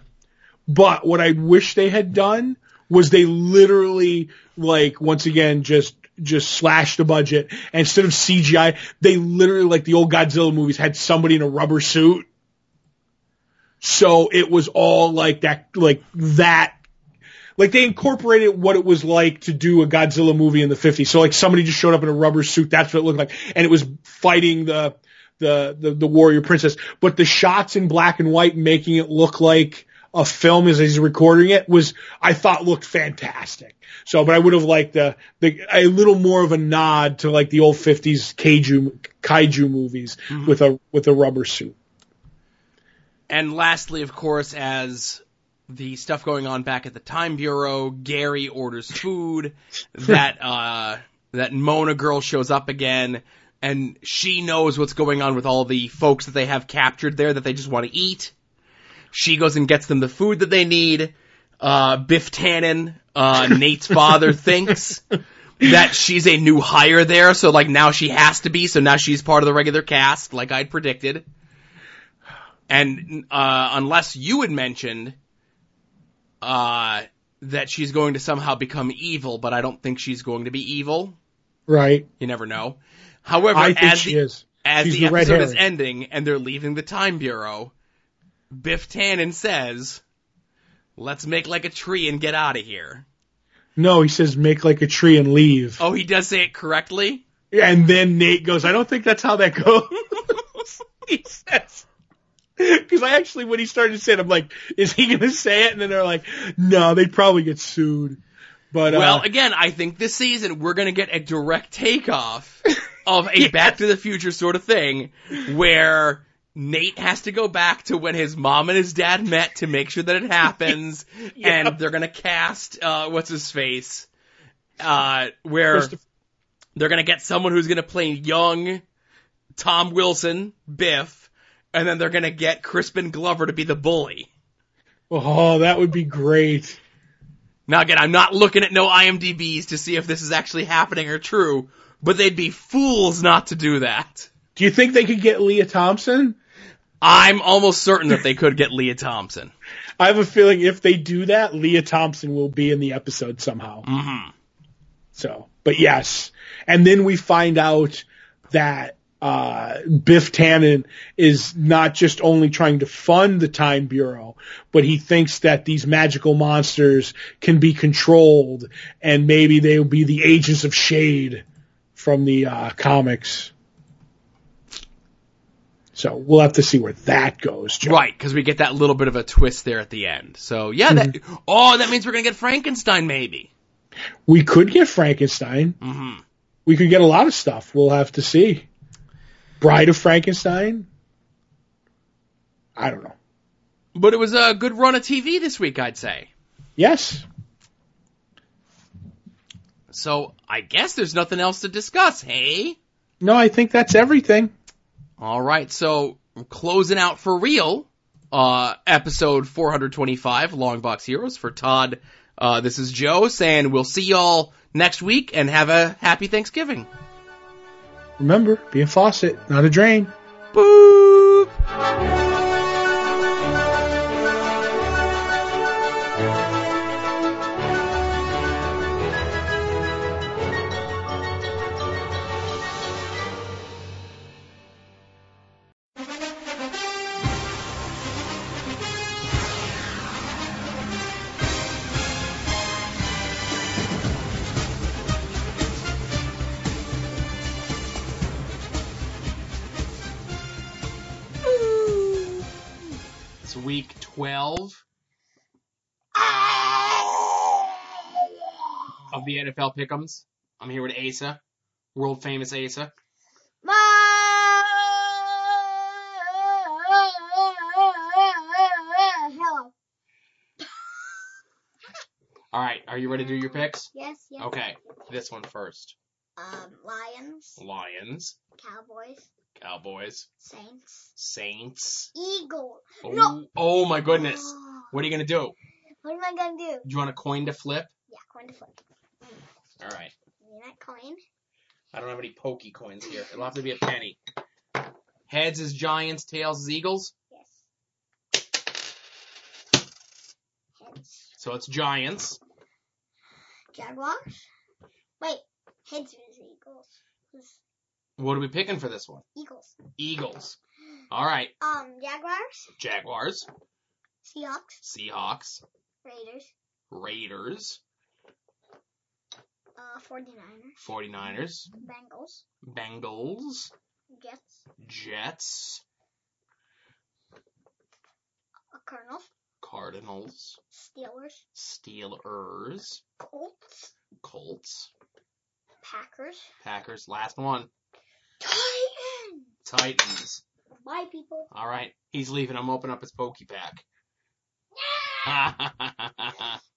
But what I wish they had done was they literally like once again just just slashed the budget. And instead of CGI, they literally like the old Godzilla movies had somebody in a rubber suit. So it was all like that like that like they incorporated what it was like to do a Godzilla movie in the 50s. So like somebody just showed up in a rubber suit. That's what it looked like. And it was fighting the, the, the, the warrior princess. But the shots in black and white making it look like a film as he's recording it was, I thought looked fantastic. So, but I would have liked the, the, a little more of a nod to like the old 50s kaiju, kaiju movies mm-hmm. with a, with a rubber suit. And lastly, of course, as the stuff going on back at the Time Bureau, Gary orders food. that uh, that Mona girl shows up again, and she knows what's going on with all the folks that they have captured there that they just want to eat. She goes and gets them the food that they need. Uh, Biff Tannen, uh, Nate's father, thinks that she's a new hire there, so like now she has to be, so now she's part of the regular cast, like I'd predicted. And uh, unless you had mentioned uh, that she's going to somehow become evil, but I don't think she's going to be evil. Right. You never know. However, I think as she the, is. as She's the, the episode is ending and they're leaving the time bureau, Biff Tannen says, "Let's make like a tree and get out of here." No, he says make like a tree and leave. Oh, he does say it correctly. And then Nate goes, I don't think that's how that goes. he says. Because I actually, when he started to say it, I'm like, is he going to say it? And then they're like, no, they'd probably get sued. But, Well, uh, again, I think this season we're gonna get a direct takeoff of a Back to the Future sort of thing where Nate has to go back to when his mom and his dad met to make sure that it happens, Yeah. and they're gonna cast uh, what's his face, uh, where they're gonna get someone who's gonna play young Tom Wilson, Biff, and then they're gonna get Crispin Glover to be the bully. oh, that would be great. Now again, I'm not looking at no IMDb's to see if this is actually happening or true, but they'd be fools not to do that. Do you think they could get Lea Thompson? I'm almost certain that they could get Lea Thompson. I have a feeling if they do that, Lea Thompson will be in the episode somehow. hmm So, but yes. And then we find out that uh, Biff Tannen is not just only trying to fund the Time Bureau, but he thinks that these magical monsters can be controlled and maybe they will be the agents of shade from the uh, comics. So we'll have to see where that goes, Joe. Right, because we get that little bit of a twist there at the end. So yeah, that oh, that means we're gonna get Frankenstein maybe. We could get Frankenstein. hmm We could get a lot of stuff. We'll have to see. Bride of Frankenstein? I don't know. But it was a good run of TV this week, I'd say. Yes. So I guess there's nothing else to discuss, hey? No, I think that's everything. All right, so closing out for real, uh, episode 425, Long Box Heroes for Todd. Uh, this is Joe saying we'll see y'all next week and have a happy Thanksgiving. Remember, be a faucet, not a drain. Boop! NFL Pick'ems. I'm here with Asa, world famous Asa. Hello. All right, are you ready to do your picks? Yes, yes. Okay, this one first. Um, Lions, Lions, Cowboys, Cowboys, Saints, Saints. Eagles. Oh, No. oh my goodness. What are you gonna do? What am I gonna do? Do you want a coin to flip? Yeah, coin to flip. All right. Give me that coin. I don't have any pokey coins here. It'll have to be a penny. Heads is Giants, tails is Eagles. Yes. Heads. So it's Giants. Jaguars. Wait, heads is Eagles. What are we picking for this one? Eagles. Eagles. All right. Um, Jaguars, Jaguars, Seahawks, Seahawks, Raiders, Raiders, uh, 49ers, 49ers, Bengals, Bengals, Jets, Jets, uh, Colonels, Cardinals, Steelers, Steelers, Colts, Colts, Packers, Packers. Last one. Titans. Titans. Bye, people. All right. He's leaving. I'm opening up his pokey pack.